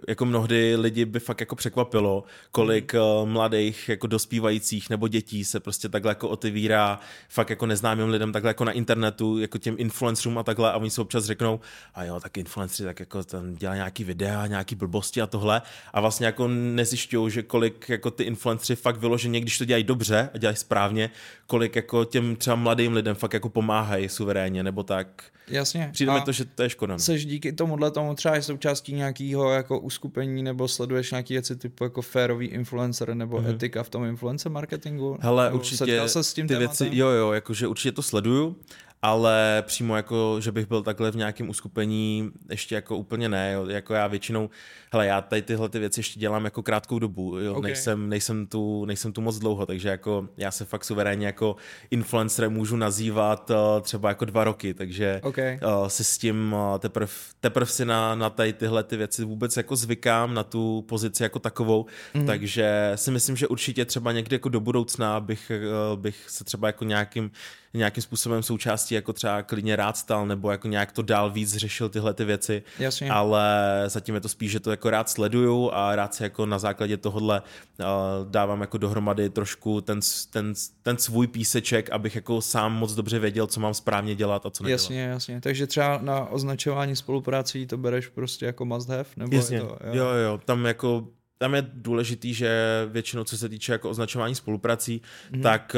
jako mnohdy lidi by fakt jako překvapilo, kolik uh, mladých jako dospívajících nebo dětí se prostě takhle jako otevírá fakt jako neznámým lidem takhle jako na internetu, jako těm influencerům a takhle a oni se občas řeknou, a jo, tak influencery tak jako tam dělá nějaký videa, nějaký blbosti a tohle a vlastně jako nezjišťují, že kolik jako ty influencery fakt vyloženě, když to dělají dobře a dělají správně, kolik jako těm třeba mladým lidem fakt jako pomáhají suverénně nebo tak. Jasně. Přijde mi to, že to je škoda. No. Seš díky tomuhle tomu třeba je součástí nějakého jako uskupení nebo sleduješ nějaký věci typu jako férový influencer nebo mm-hmm. etika v tom influencer marketingu? Hele, určitě se s tím ty tématem? věci, jo jo, jakože určitě to sleduju ale přímo jako, že bych byl takhle v nějakém uskupení, ještě jako úplně ne, jo. jako já většinou, hele, já tady tyhle ty věci ještě dělám jako krátkou dobu, jo. Okay. Nejsem, nejsem, tu, nejsem tu moc dlouho, takže jako já se fakt suverénně jako influencer můžu nazývat uh, třeba jako dva roky, takže okay. uh, si s tím uh, teprve teprv si na, na tady tyhle ty věci vůbec jako zvykám, na tu pozici jako takovou, mm. takže si myslím, že určitě třeba někdy jako do budoucna bych, uh, bych se třeba jako nějakým nějakým způsobem součástí jako třeba klidně rád stal, nebo jako nějak to dál víc řešil tyhle ty věci, Jasně. ale zatím je to spíš, že to jako rád sleduju a rád se jako na základě tohohle uh, dávám jako dohromady trošku ten, ten, ten svůj píseček, abych jako sám moc dobře věděl, co mám správně dělat a co nedělat. Jasně, jasně. Takže třeba na označování spoluprácí to bereš prostě jako must have? Nebo jasně, je to, jo. jo, jo, tam jako tam je důležitý, že většinou, co se týče jako označování spoluprací, mm-hmm. tak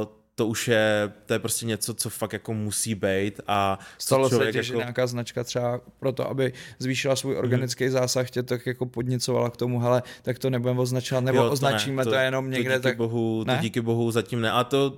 uh, to už je, to je prostě něco, co fakt jako musí být a Stalo se tě, jako... že nějaká značka třeba proto, aby zvýšila svůj mhm. organický mm. zásah, tě tak jako podnicovala k tomu, hele, tak to nebudeme označovat, nebo jo, to označíme ne, to, to jenom někde. To díky, tak... bohu, ne? to díky bohu zatím ne. A to,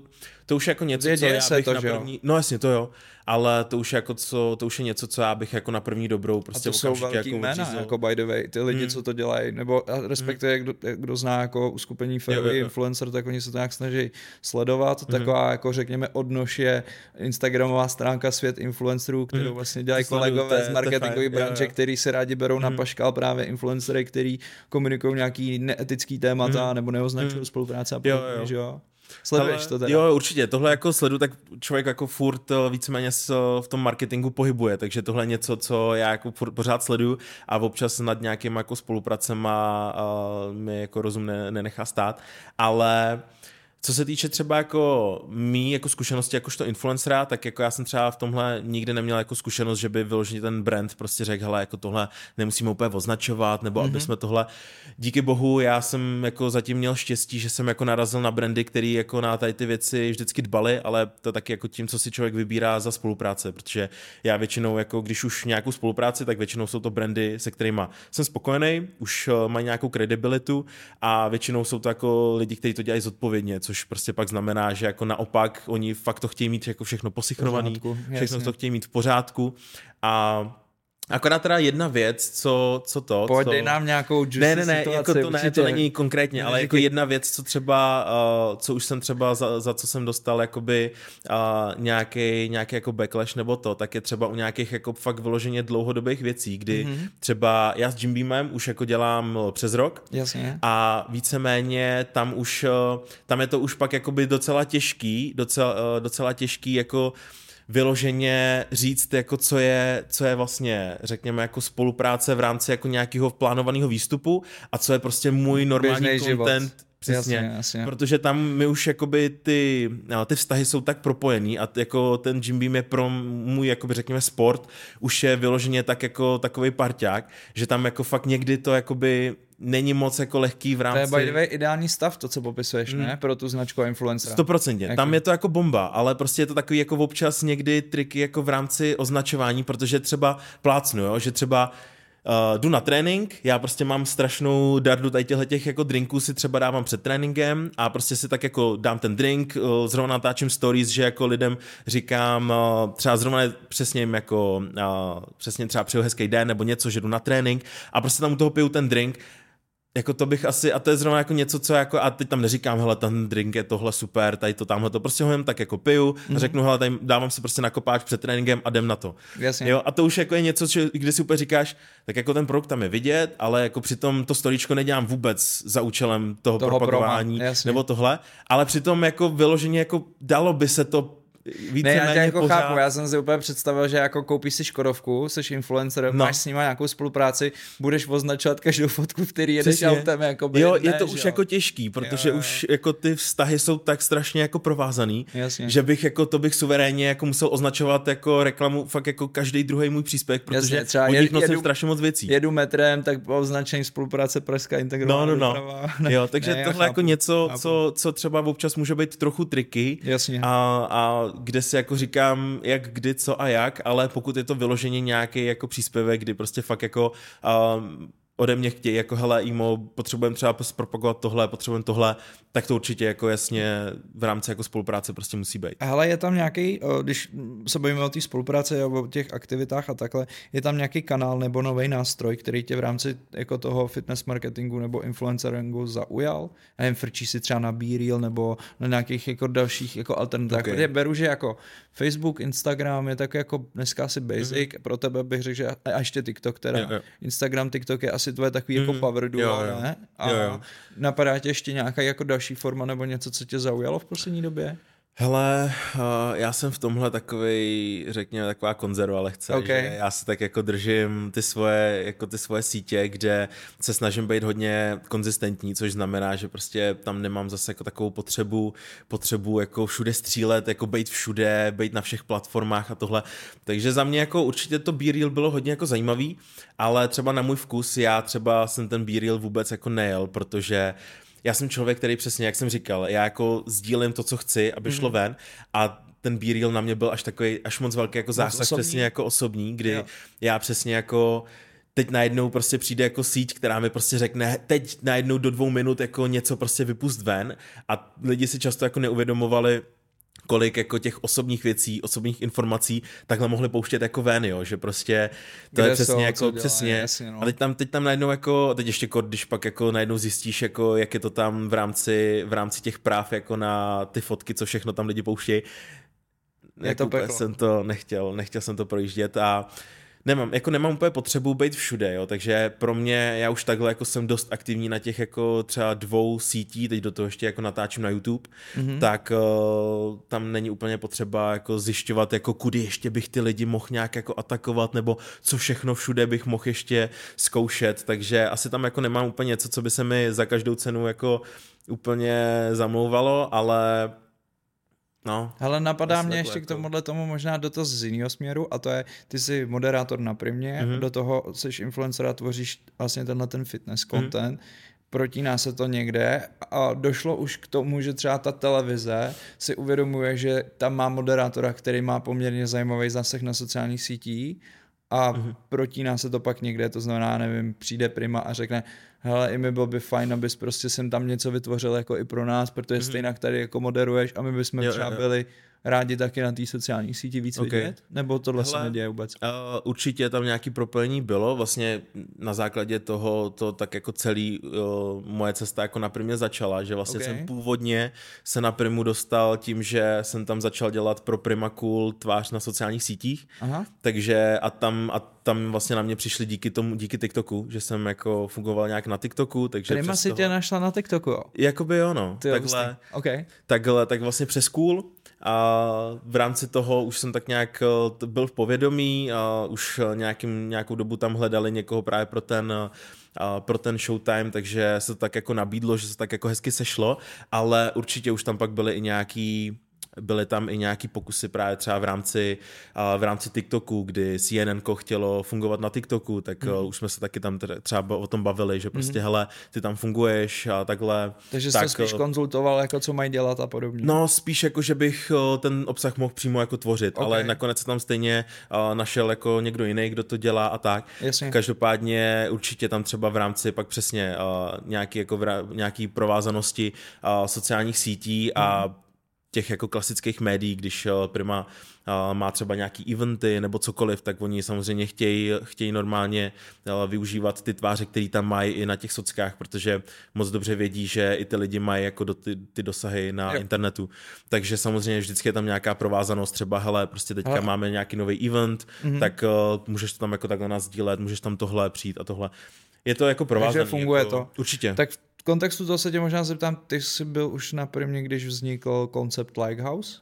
to už jako něco, Děje co já se bych to, na první... Jo? No jasně, to jo. Ale to už, jako co, to už je něco, co já bych jako na první dobrou prostě A to jsou velký jako jména, učízel. jako by the way, ty lidi, hmm. co to dělají, nebo respektive hmm. kdo, kdo zná jako uskupení Fairway Influencer, tak oni se to nějak snaží sledovat, hmm. taková jako řekněme odnož je Instagramová stránka Svět influencerů, kterou hmm. vlastně dělají kolegové z marketingové branže, který se rádi berou hmm. na paškal právě influencery, který komunikují nějaký neetický témata hmm. nebo neoznačují hmm. spolupráce a podobně, jo? Sleduješ to teda? Jo, určitě. Tohle jako sledu, tak člověk jako furt eh, víceméně v tom marketingu pohybuje, takže tohle je něco, co já jako pořád sleduju a občas nad nějakým jako spolupracema mi jako rozum nenechá stát, ale co se týče třeba jako mý jako zkušenosti jakožto influencera, tak jako já jsem třeba v tomhle nikdy neměl jako zkušenost, že by vyloženě ten brand prostě řekl, hele, jako tohle nemusíme úplně označovat, nebo mm-hmm. aby mhm. jsme tohle. Díky bohu, já jsem jako zatím měl štěstí, že jsem jako narazil na brandy, který jako na tady ty věci vždycky dbali, ale to taky jako tím, co si člověk vybírá za spolupráce, protože já většinou jako když už nějakou spolupráci, tak většinou jsou to brandy, se kterými jsem spokojený, už eh, mají nějakou kredibilitu a většinou jsou to jako lidi, kteří to dělají zodpovědně, což prostě pak znamená, že jako naopak oni fakt to chtějí mít jako všechno posichrovaný, všechno jasně. to chtějí mít v pořádku a Akorát teda jedna věc, co, co to... Pojď, co... dej nám nějakou juicy Ne, ne, ne, situaci, jako to, ne, to není konkrétně, ale jako jedna věc, co třeba, uh, co už jsem třeba, za, za co jsem dostal jakoby uh, nějaký, nějaký jako backlash nebo to, tak je třeba u nějakých jako fakt vyloženě dlouhodobých věcí, kdy mm-hmm. třeba já s Jim Beamem už jako dělám přes rok Jasně. a víceméně tam už, uh, tam je to už pak jakoby docela těžký, docela, uh, docela těžký jako vyloženě říct, jako co je, co je vlastně, řekněme, jako spolupráce v rámci jako nějakého plánovaného výstupu a co je prostě můj normální content, život. Přesně, jasně, jasně. protože tam my už jakoby ty, no, ty vztahy jsou tak propojený a jako ten Jim Beam je pro můj, jakoby řekněme, sport, už je vyloženě tak jako takový parťák, že tam jako fakt někdy to jakoby není moc jako lehký v rámci... To je by the way ideální stav, to, co popisuješ, mm. ne? Pro tu značku influencera. Stoprocentně. Jako... Tam je to jako bomba, ale prostě je to takový jako občas někdy triky jako v rámci označování, protože třeba plácnu, jo? že třeba uh, jdu na trénink, já prostě mám strašnou dardu tady těchto těch jako drinků si třeba dávám před tréninkem a prostě si tak jako dám ten drink, uh, zrovna natáčím stories, že jako lidem říkám, uh, třeba zrovna přesně jim jako, uh, přesně třeba přijel hezký den nebo něco, že jdu na trénink a prostě tam u toho piju ten drink jako to bych asi, a to je zrovna jako něco, co jako, a teď tam neříkám, hele, ten drink je tohle super, tady to, tamhle to, prostě ho jen tak jako piju mm-hmm. a mhm. řeknu, hele, tady dávám si prostě nakopáč před tréninkem a jdem na to. Jasně. Jo, a to už jako je něco, čo, kdy si úplně říkáš, tak jako ten produkt tam je vidět, ale jako přitom to storičko nedělám vůbec za účelem toho, toho propagování nebo tohle, ale přitom jako vyloženě jako dalo by se to více ne, já tě jako pořád... chápu, já jsem si úplně představil, že jako koupíš si Škodovku, jsi influencer, no. máš s nima nějakou spolupráci, budeš označovat každou fotku, v který jedeš Přesně. autem. Jakoby, jo, je to už jo. jako těžký, protože jo, jo. už jako ty vztahy jsou tak strašně jako provázaný, Jasně. že bych jako to bych suverénně jako musel označovat jako reklamu fakt jako každý druhý můj příspěvek, protože Jasně, třeba jed, jedu, strašně moc věcí. Jedu metrem, tak označení spolupráce Pražská integrovaná no, no, no. Ne, jo, takže ne, tohle jako něco, co, co třeba občas může být trochu triky Jasně. A, a kde si jako říkám, jak, kdy, co a jak, ale pokud je to vyloženě nějaký jako příspěvek, kdy prostě fakt jako um, ode mě chtějí, jako hele, IMO, potřebujeme třeba propagovat tohle, potřebujeme tohle, tak to určitě jako jasně v rámci jako spolupráce prostě musí být. Hele, je tam nějaký, když se bavíme o té spolupráci a o těch aktivitách a takhle, je tam nějaký kanál nebo nový nástroj, který tě v rámci jako toho fitness marketingu nebo influenceringu zaujal? Nevím, frčí si třeba na BeReal nebo na nějakých jako dalších jako alternativách. Okay. Protože beru, že jako Facebook, Instagram je tak jako dneska asi basic, mm-hmm. pro tebe bych řekl, že a ještě TikTok teda. Jo, jo. Instagram, TikTok je asi tvoje takový jako mhm. power duo, jo, jo. ne? A jo, jo. napadá tě ještě nějaká jako další forma nebo něco, co tě zaujalo v poslední době? Hele, uh, já jsem v tomhle takový, řekněme, taková konzerva lehce, okay. že já se tak jako držím ty svoje, jako ty svoje sítě, kde se snažím být hodně konzistentní, což znamená, že prostě tam nemám zase jako takovou potřebu, potřebu jako všude střílet, jako být všude, být na všech platformách a tohle. Takže za mě jako určitě to B-Reel bylo hodně jako zajímavý, ale třeba na můj vkus já třeba jsem ten B-Reel vůbec jako nejel, protože já jsem člověk, který přesně, jak jsem říkal, já jako sdílím to, co chci, aby šlo mm. ven a ten B-Reel na mě byl až takový, až moc velký jako zásah, přesně jako osobní, kdy jo. já přesně jako teď najednou prostě přijde jako síť, která mi prostě řekne, teď najednou do dvou minut jako něco prostě vypust ven a lidi si často jako neuvědomovali, kolik jako těch osobních věcí, osobních informací takhle mohli pouštět jako ven, jo, že prostě to Kde je přesně jsou, jako dělá, přesně. Jasně, no. A teď tam, teď tam najednou jako, teď ještě když pak jako najednou zjistíš, jako jak je to tam v rámci, v rámci těch práv jako na ty fotky, co všechno tam lidi pouštějí, je jako to jsem to nechtěl, nechtěl jsem to projíždět a nemám, jako nemám úplně potřebu být všude, jo, takže pro mě, já už takhle jako jsem dost aktivní na těch jako třeba dvou sítí, teď do toho ještě jako natáčím na YouTube, mm-hmm. tak uh, tam není úplně potřeba jako zjišťovat, jako kudy ještě bych ty lidi mohl nějak jako atakovat, nebo co všechno všude bych mohl ještě zkoušet, takže asi tam jako nemám úplně něco, co by se mi za každou cenu jako úplně zamlouvalo, ale No, Ale napadá mě ještě jako... k tomuhle tomu možná dotaz z jiného směru a to je, ty jsi moderátor na Primě, mm-hmm. do toho jsi influencer a tvoříš vlastně tenhle ten fitness mhm. content, mm-hmm. protíná se to někde a došlo už k tomu, že třeba ta televize si uvědomuje, že tam má moderátora, který má poměrně zajímavý zásah na sociálních sítích a mm-hmm. protíná se to pak někde, to znamená, nevím, přijde Prima a řekne, hele, i mi bylo by fajn, abys prostě sem tam něco vytvořil jako i pro nás, protože mm-hmm. stejně tady jako moderuješ a my bychom jo, třeba jo. byli rádi taky na té sociální síti víc okay. vidět? Nebo tohle Hele, se neděje vůbec? Uh, určitě tam nějaký propojení bylo, vlastně na základě toho to tak jako celý uh, moje cesta jako na primě začala, že vlastně okay. jsem původně se na primu dostal tím, že jsem tam začal dělat pro Prima Cool tvář na sociálních sítích, Aha. takže a tam, a tam vlastně na mě přišli díky tomu, díky TikToku, že jsem jako fungoval nějak na TikToku, takže Prima si toho... tě našla na TikToku, jo? Jakoby jo, no. takhle, okay. takhle, tak vlastně přes Cool a v rámci toho už jsem tak nějak eh, byl v povědomí a už nějakým, nějakou dobu tam hledali někoho právě pro ten eh, pro ten showtime, takže se to tak jako nabídlo, že se tak jako hezky sešlo, ale určitě už tam pak byly i nějaký byly tam i nějaký pokusy právě třeba v rámci, v rámci TikToku, kdy CNN chtělo fungovat na TikToku, tak mm. už jsme se taky tam třeba o tom bavili, že prostě mm. hele, ty tam funguješ a takhle. Takže tak, jsi spíš konzultoval, jako co mají dělat a podobně. No, spíš jako, že bych ten obsah mohl přímo jako tvořit, okay. ale nakonec se tam stejně našel jako někdo jiný, kdo to dělá a tak. Jasně. Každopádně určitě tam třeba v rámci pak přesně nějaký, jako v, nějaký provázanosti sociálních sítí a mm těch jako klasických médií, když eh, Prima eh, má třeba nějaký eventy nebo cokoliv, tak oni samozřejmě chtějí, chtějí normálně eh, využívat ty tváře, které tam mají i na těch sockách, protože moc dobře vědí, že i ty lidi mají jako do ty, ty dosahy na jo. internetu. Takže samozřejmě vždycky je tam nějaká provázanost, třeba hele, prostě teďka Ale... máme nějaký nový event, mm-hmm. tak uh, můžeš to tam jako takhle nás sdílet, můžeš tam tohle přijít a tohle. Je to jako provázané. Takže funguje jako, to. Určitě. Tak kontextu toho se tě možná zeptám, ty jsi byl už na první, když vznikl koncept Lighthouse?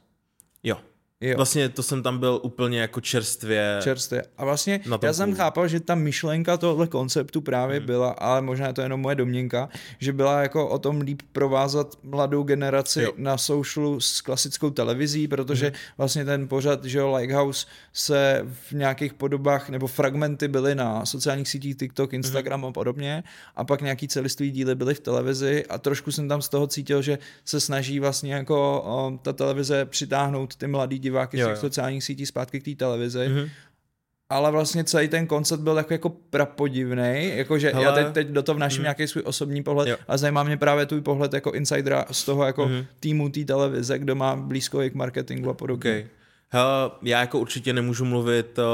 Jo. Jo. Vlastně to jsem tam byl úplně jako čerstvě. Čerstvě. A vlastně já jsem chápal, že ta myšlenka tohle konceptu právě hmm. byla, ale možná je to jenom moje domněnka, že byla jako o tom líp provázat mladou generaci jo. na socialu s klasickou televizí, protože hmm. vlastně ten pořad, že jo, Lighthouse se v nějakých podobách nebo fragmenty byly na sociálních sítích TikTok, Instagram hmm. a podobně a pak nějaký celistvý díly byly v televizi a trošku jsem tam z toho cítil, že se snaží vlastně jako o, ta televize přitáhnout ty mladý diváky z těch sociálních sítí zpátky k té televizi. Mm-hmm. Ale vlastně celý ten koncept byl takový jako prapodivný, jakože Hele. já teď, teď do toho vnáším mm. nějaký svůj osobní pohled jo. a zajímá mě právě tvůj pohled jako insidera z toho jako mm. týmu té televize, kdo má blízko k marketingu a podobně. Okay. Hele, já jako určitě nemůžu mluvit uh,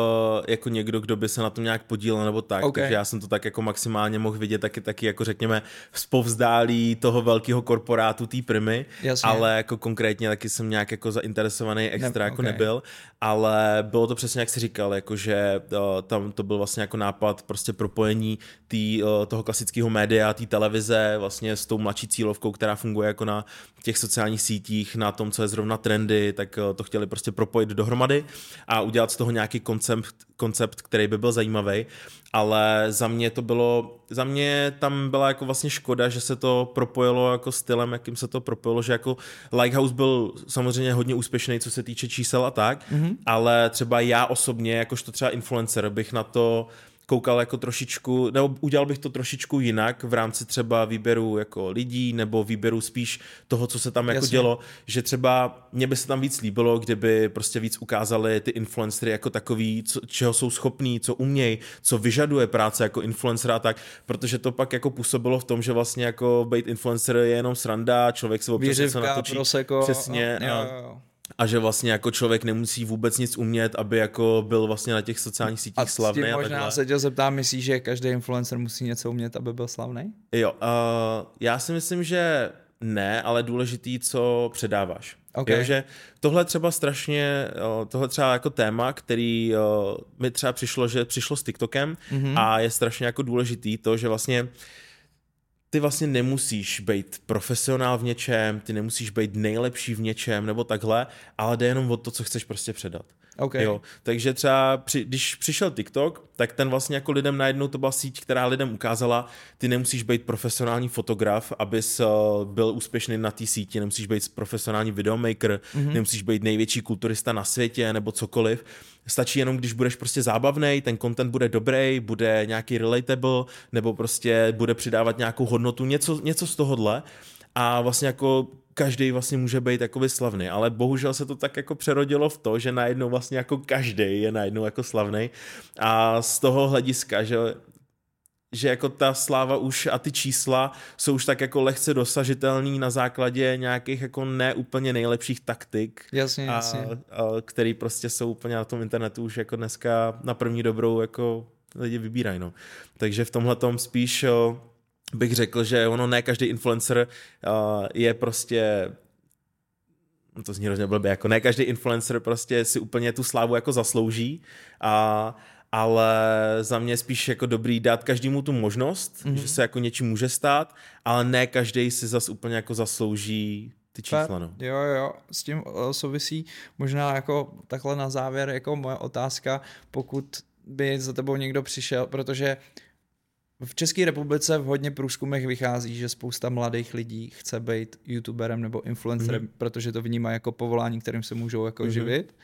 jako někdo, kdo by se na tom nějak podílel nebo tak, okay. takže já jsem to tak jako maximálně mohl vidět taky, taky jako řekněme zpovzdálí toho velkého korporátu té primy, Jasně. ale jako konkrétně taky jsem nějak jako zainteresovaný extra ne, jako okay. nebyl, ale bylo to přesně jak jsi říkal, jako že uh, tam to byl vlastně jako nápad prostě propojení tý, uh, toho klasického média, té televize vlastně s tou mladší cílovkou, která funguje jako na těch sociálních sítích, na tom, co je zrovna trendy, tak uh, to chtěli prostě propojit spojit dohromady a udělat z toho nějaký koncept, koncept, který by byl zajímavý, ale za mě to bylo, za mě tam byla jako vlastně škoda, že se to propojilo jako stylem, jakým se to propojilo, že jako Lighthouse byl samozřejmě hodně úspěšný, co se týče čísel a tak, mm-hmm. ale třeba já osobně, jakožto třeba influencer, bych na to koukal jako trošičku, nebo udělal bych to trošičku jinak v rámci třeba výběru jako lidí, nebo výběru spíš toho, co se tam jako Jasně. dělo, že třeba mě by se tam víc líbilo, kdyby prostě víc ukázali ty influencery jako takový, co, čeho jsou schopní, co umějí, co vyžaduje práce jako influencer a tak, protože to pak jako působilo v tom, že vlastně jako být influencer je jenom sranda, člověk se občas se natočí. Proseko, přesně. A, jo, jo a že vlastně jako člověk nemusí vůbec nic umět, aby jako byl vlastně na těch sociálních sítích a slavný. A možná se tě zeptám, myslíš, že každý influencer musí něco umět, aby byl slavný? Jo, uh, já si myslím, že ne, ale důležitý, co předáváš. Okay. Jo, že tohle třeba strašně, tohle třeba jako téma, který mi třeba přišlo, že přišlo s TikTokem mm-hmm. a je strašně jako důležitý to, že vlastně ty vlastně nemusíš být profesionál v něčem, ty nemusíš být nejlepší v něčem nebo takhle, ale jde jenom o to, co chceš prostě předat. Okay. Jo, takže třeba při, když přišel TikTok, tak ten vlastně jako lidem najednou to byla síť, která lidem ukázala, ty nemusíš být profesionální fotograf, abys uh, byl úspěšný na té síti, nemusíš být profesionální videomaker, mm-hmm. nemusíš být největší kulturista na světě nebo cokoliv. Stačí jenom, když budeš prostě zábavný, ten content bude dobrý, bude nějaký relatable, nebo prostě bude přidávat nějakou hodnotu, něco, něco z tohohle. A vlastně jako každý vlastně může být jako slavný, ale bohužel se to tak jako přerodilo v to, že najednou vlastně jako každý je najednou jako slavný a z toho hlediska, že že jako ta sláva už a ty čísla jsou už tak jako lehce dosažitelný na základě nějakých jako neúplně nejlepších taktik. Jasně, a, jasně. A, který prostě jsou úplně na tom internetu už jako dneska na první dobrou jako lidi vybírají, no. Takže v tomhle tom spíš bych řekl, že ono ne každý influencer uh, je prostě no to zní hrozně blbě, jako ne každý influencer prostě si úplně tu slávu jako zaslouží, a, ale za mě spíš jako dobrý dát každému tu možnost, mm-hmm. že se jako něčím může stát, ale ne každý si zas úplně jako zaslouží ty čísla, no. Jo, jo, s tím souvisí možná jako takhle na závěr jako moje otázka, pokud by za tebou někdo přišel, protože v České republice v hodně průzkumech vychází, že spousta mladých lidí chce být youtuberem nebo influencerem, mm-hmm. protože to vnímá jako povolání, kterým se můžou jako mm-hmm. živit.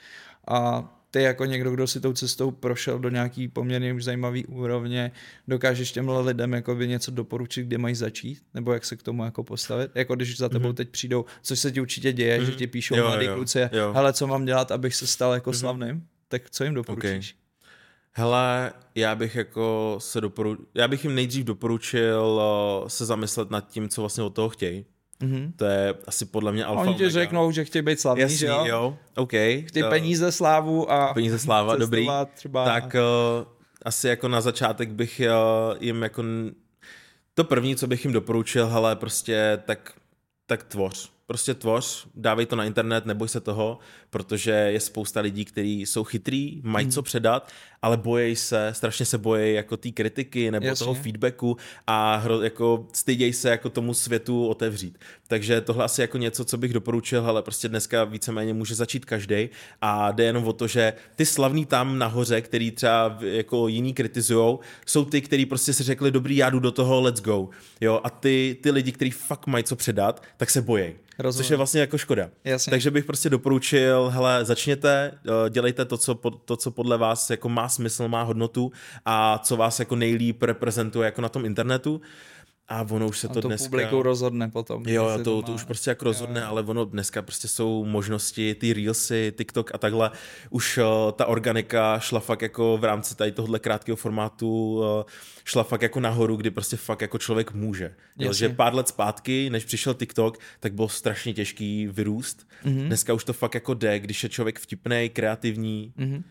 A ty jako někdo, kdo si tou cestou prošel do nějaký poměrně už zajímavý úrovně, dokážeš těmhle lidem jako by něco doporučit, kde mají začít, nebo jak se k tomu jako postavit. Jako když za tebou mm-hmm. teď přijdou, což se ti určitě děje, mm-hmm. že ti píšou jo, mladí jo, kluci, jo. hele, co mám dělat, abych se stal jako mm-hmm. slavným, tak co jim doporučíš? Okay. Hele, já bych jako se doporu... já bych jim nejdřív doporučil uh, se zamyslet nad tím, co vlastně od toho chtějí. Mm-hmm. To je asi podle mě alfa Oni ti řeknou, že chtějí být slavní, Jasný, že jo? jo, OK. Chtějí uh, peníze, slávu a peníze, sláva, dobrý. Třeba... Tak uh, asi jako na začátek bych uh, jim jako to první, co bych jim doporučil, hele, prostě tak, tak tvoř prostě tvoř, dávej to na internet, neboj se toho, protože je spousta lidí, kteří jsou chytrý, mají hmm. co předat, ale bojí se, strašně se bojí jako té kritiky nebo Jasně. toho feedbacku a hro, jako stydějí se jako tomu světu otevřít. Takže tohle asi jako něco, co bych doporučil, ale prostě dneska víceméně může začít každý a jde jenom o to, že ty slavní tam nahoře, který třeba jako jiní kritizujou, jsou ty, kteří prostě si řekli, dobrý, já jdu do toho, let's go. Jo, a ty, ty lidi, kteří fakt mají co předat, tak se bojí. Rozumím. Což je vlastně jako škoda. Jasně. Takže bych prostě doporučil, hele, začněte, eh, dělejte to co, to, co podle vás jako má smysl, má hodnotu a co vás jako nejlíp reprezentuje jako na tom internetu. A ono už se a to, to dneska... publiku rozhodne potom. Jo, to, to, to už prostě jako rozhodne, jo. ale ono dneska prostě jsou možnosti, ty Reelsy, TikTok a takhle, už uh, ta organika šla fakt jako v rámci tady tohle krátkého formátu, uh, šla fakt jako nahoru, kdy prostě fakt jako člověk může. Jo, že pár let zpátky, než přišel TikTok, tak bylo strašně těžký vyrůst. Mm-hmm. Dneska už to fakt jako jde, když je člověk vtipný, kreativní, mm-hmm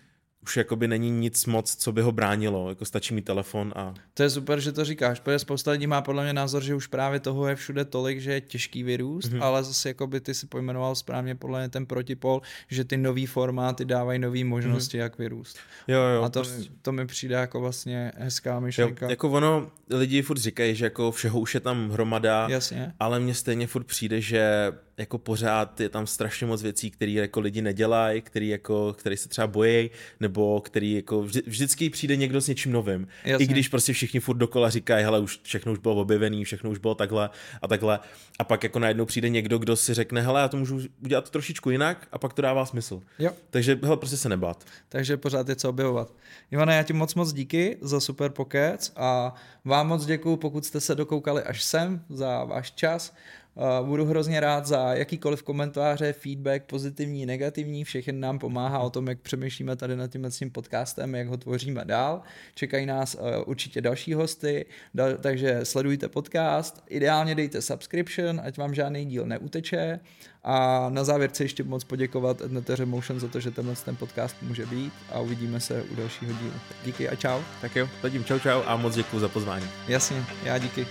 už jakoby není nic moc, co by ho bránilo, jako stačí mít telefon a... To je super, že to říkáš, protože spousta lidí má podle mě názor, že už právě toho je všude tolik, že je těžký vyrůst, mm-hmm. ale zase jakoby ty si pojmenoval správně podle mě ten protipol, že ty nový formáty dávají nové možnosti, mm-hmm. jak vyrůst. Jo, jo. A to, prostě... to mi přijde jako vlastně hezká myšlenka. Jo, jako ono, lidi furt říkají, že jako všeho už je tam hromada, Jasně. ale mně stejně furt přijde, že jako pořád je tam strašně moc věcí, které jako lidi nedělají, který, jako, který se třeba bojí, nebo který jako vždy, vždycky přijde někdo s něčím novým. Jasně. I když prostě všichni furt dokola říkají, hele, už všechno už bylo objevený, všechno už bylo takhle a takhle. A pak jako najednou přijde někdo, kdo si řekne, hele, já to můžu udělat trošičku jinak a pak to dává smysl. Jo. Takže hele, prostě se nebát. Takže pořád je co objevovat. Ivana, já ti moc moc díky za super pokec a vám moc děkuju, pokud jste se dokoukali až sem, za váš čas. Budu hrozně rád za jakýkoliv komentáře, feedback, pozitivní, negativní, všechny nám pomáhá o tom, jak přemýšlíme tady nad tím, tím podcastem, jak ho tvoříme dál. Čekají nás eh, určitě další hosty, takže sledujte podcast, ideálně dejte subscription, ať vám žádný díl neuteče. A na závěr chci ještě moc poděkovat Edneteře Motion za to, že tenhle ten podcast může být a uvidíme se u dalšího dílu. Díky a čau. Tak jo, zatím čau čau a moc děkuji za pozvání. Jasně, já díky.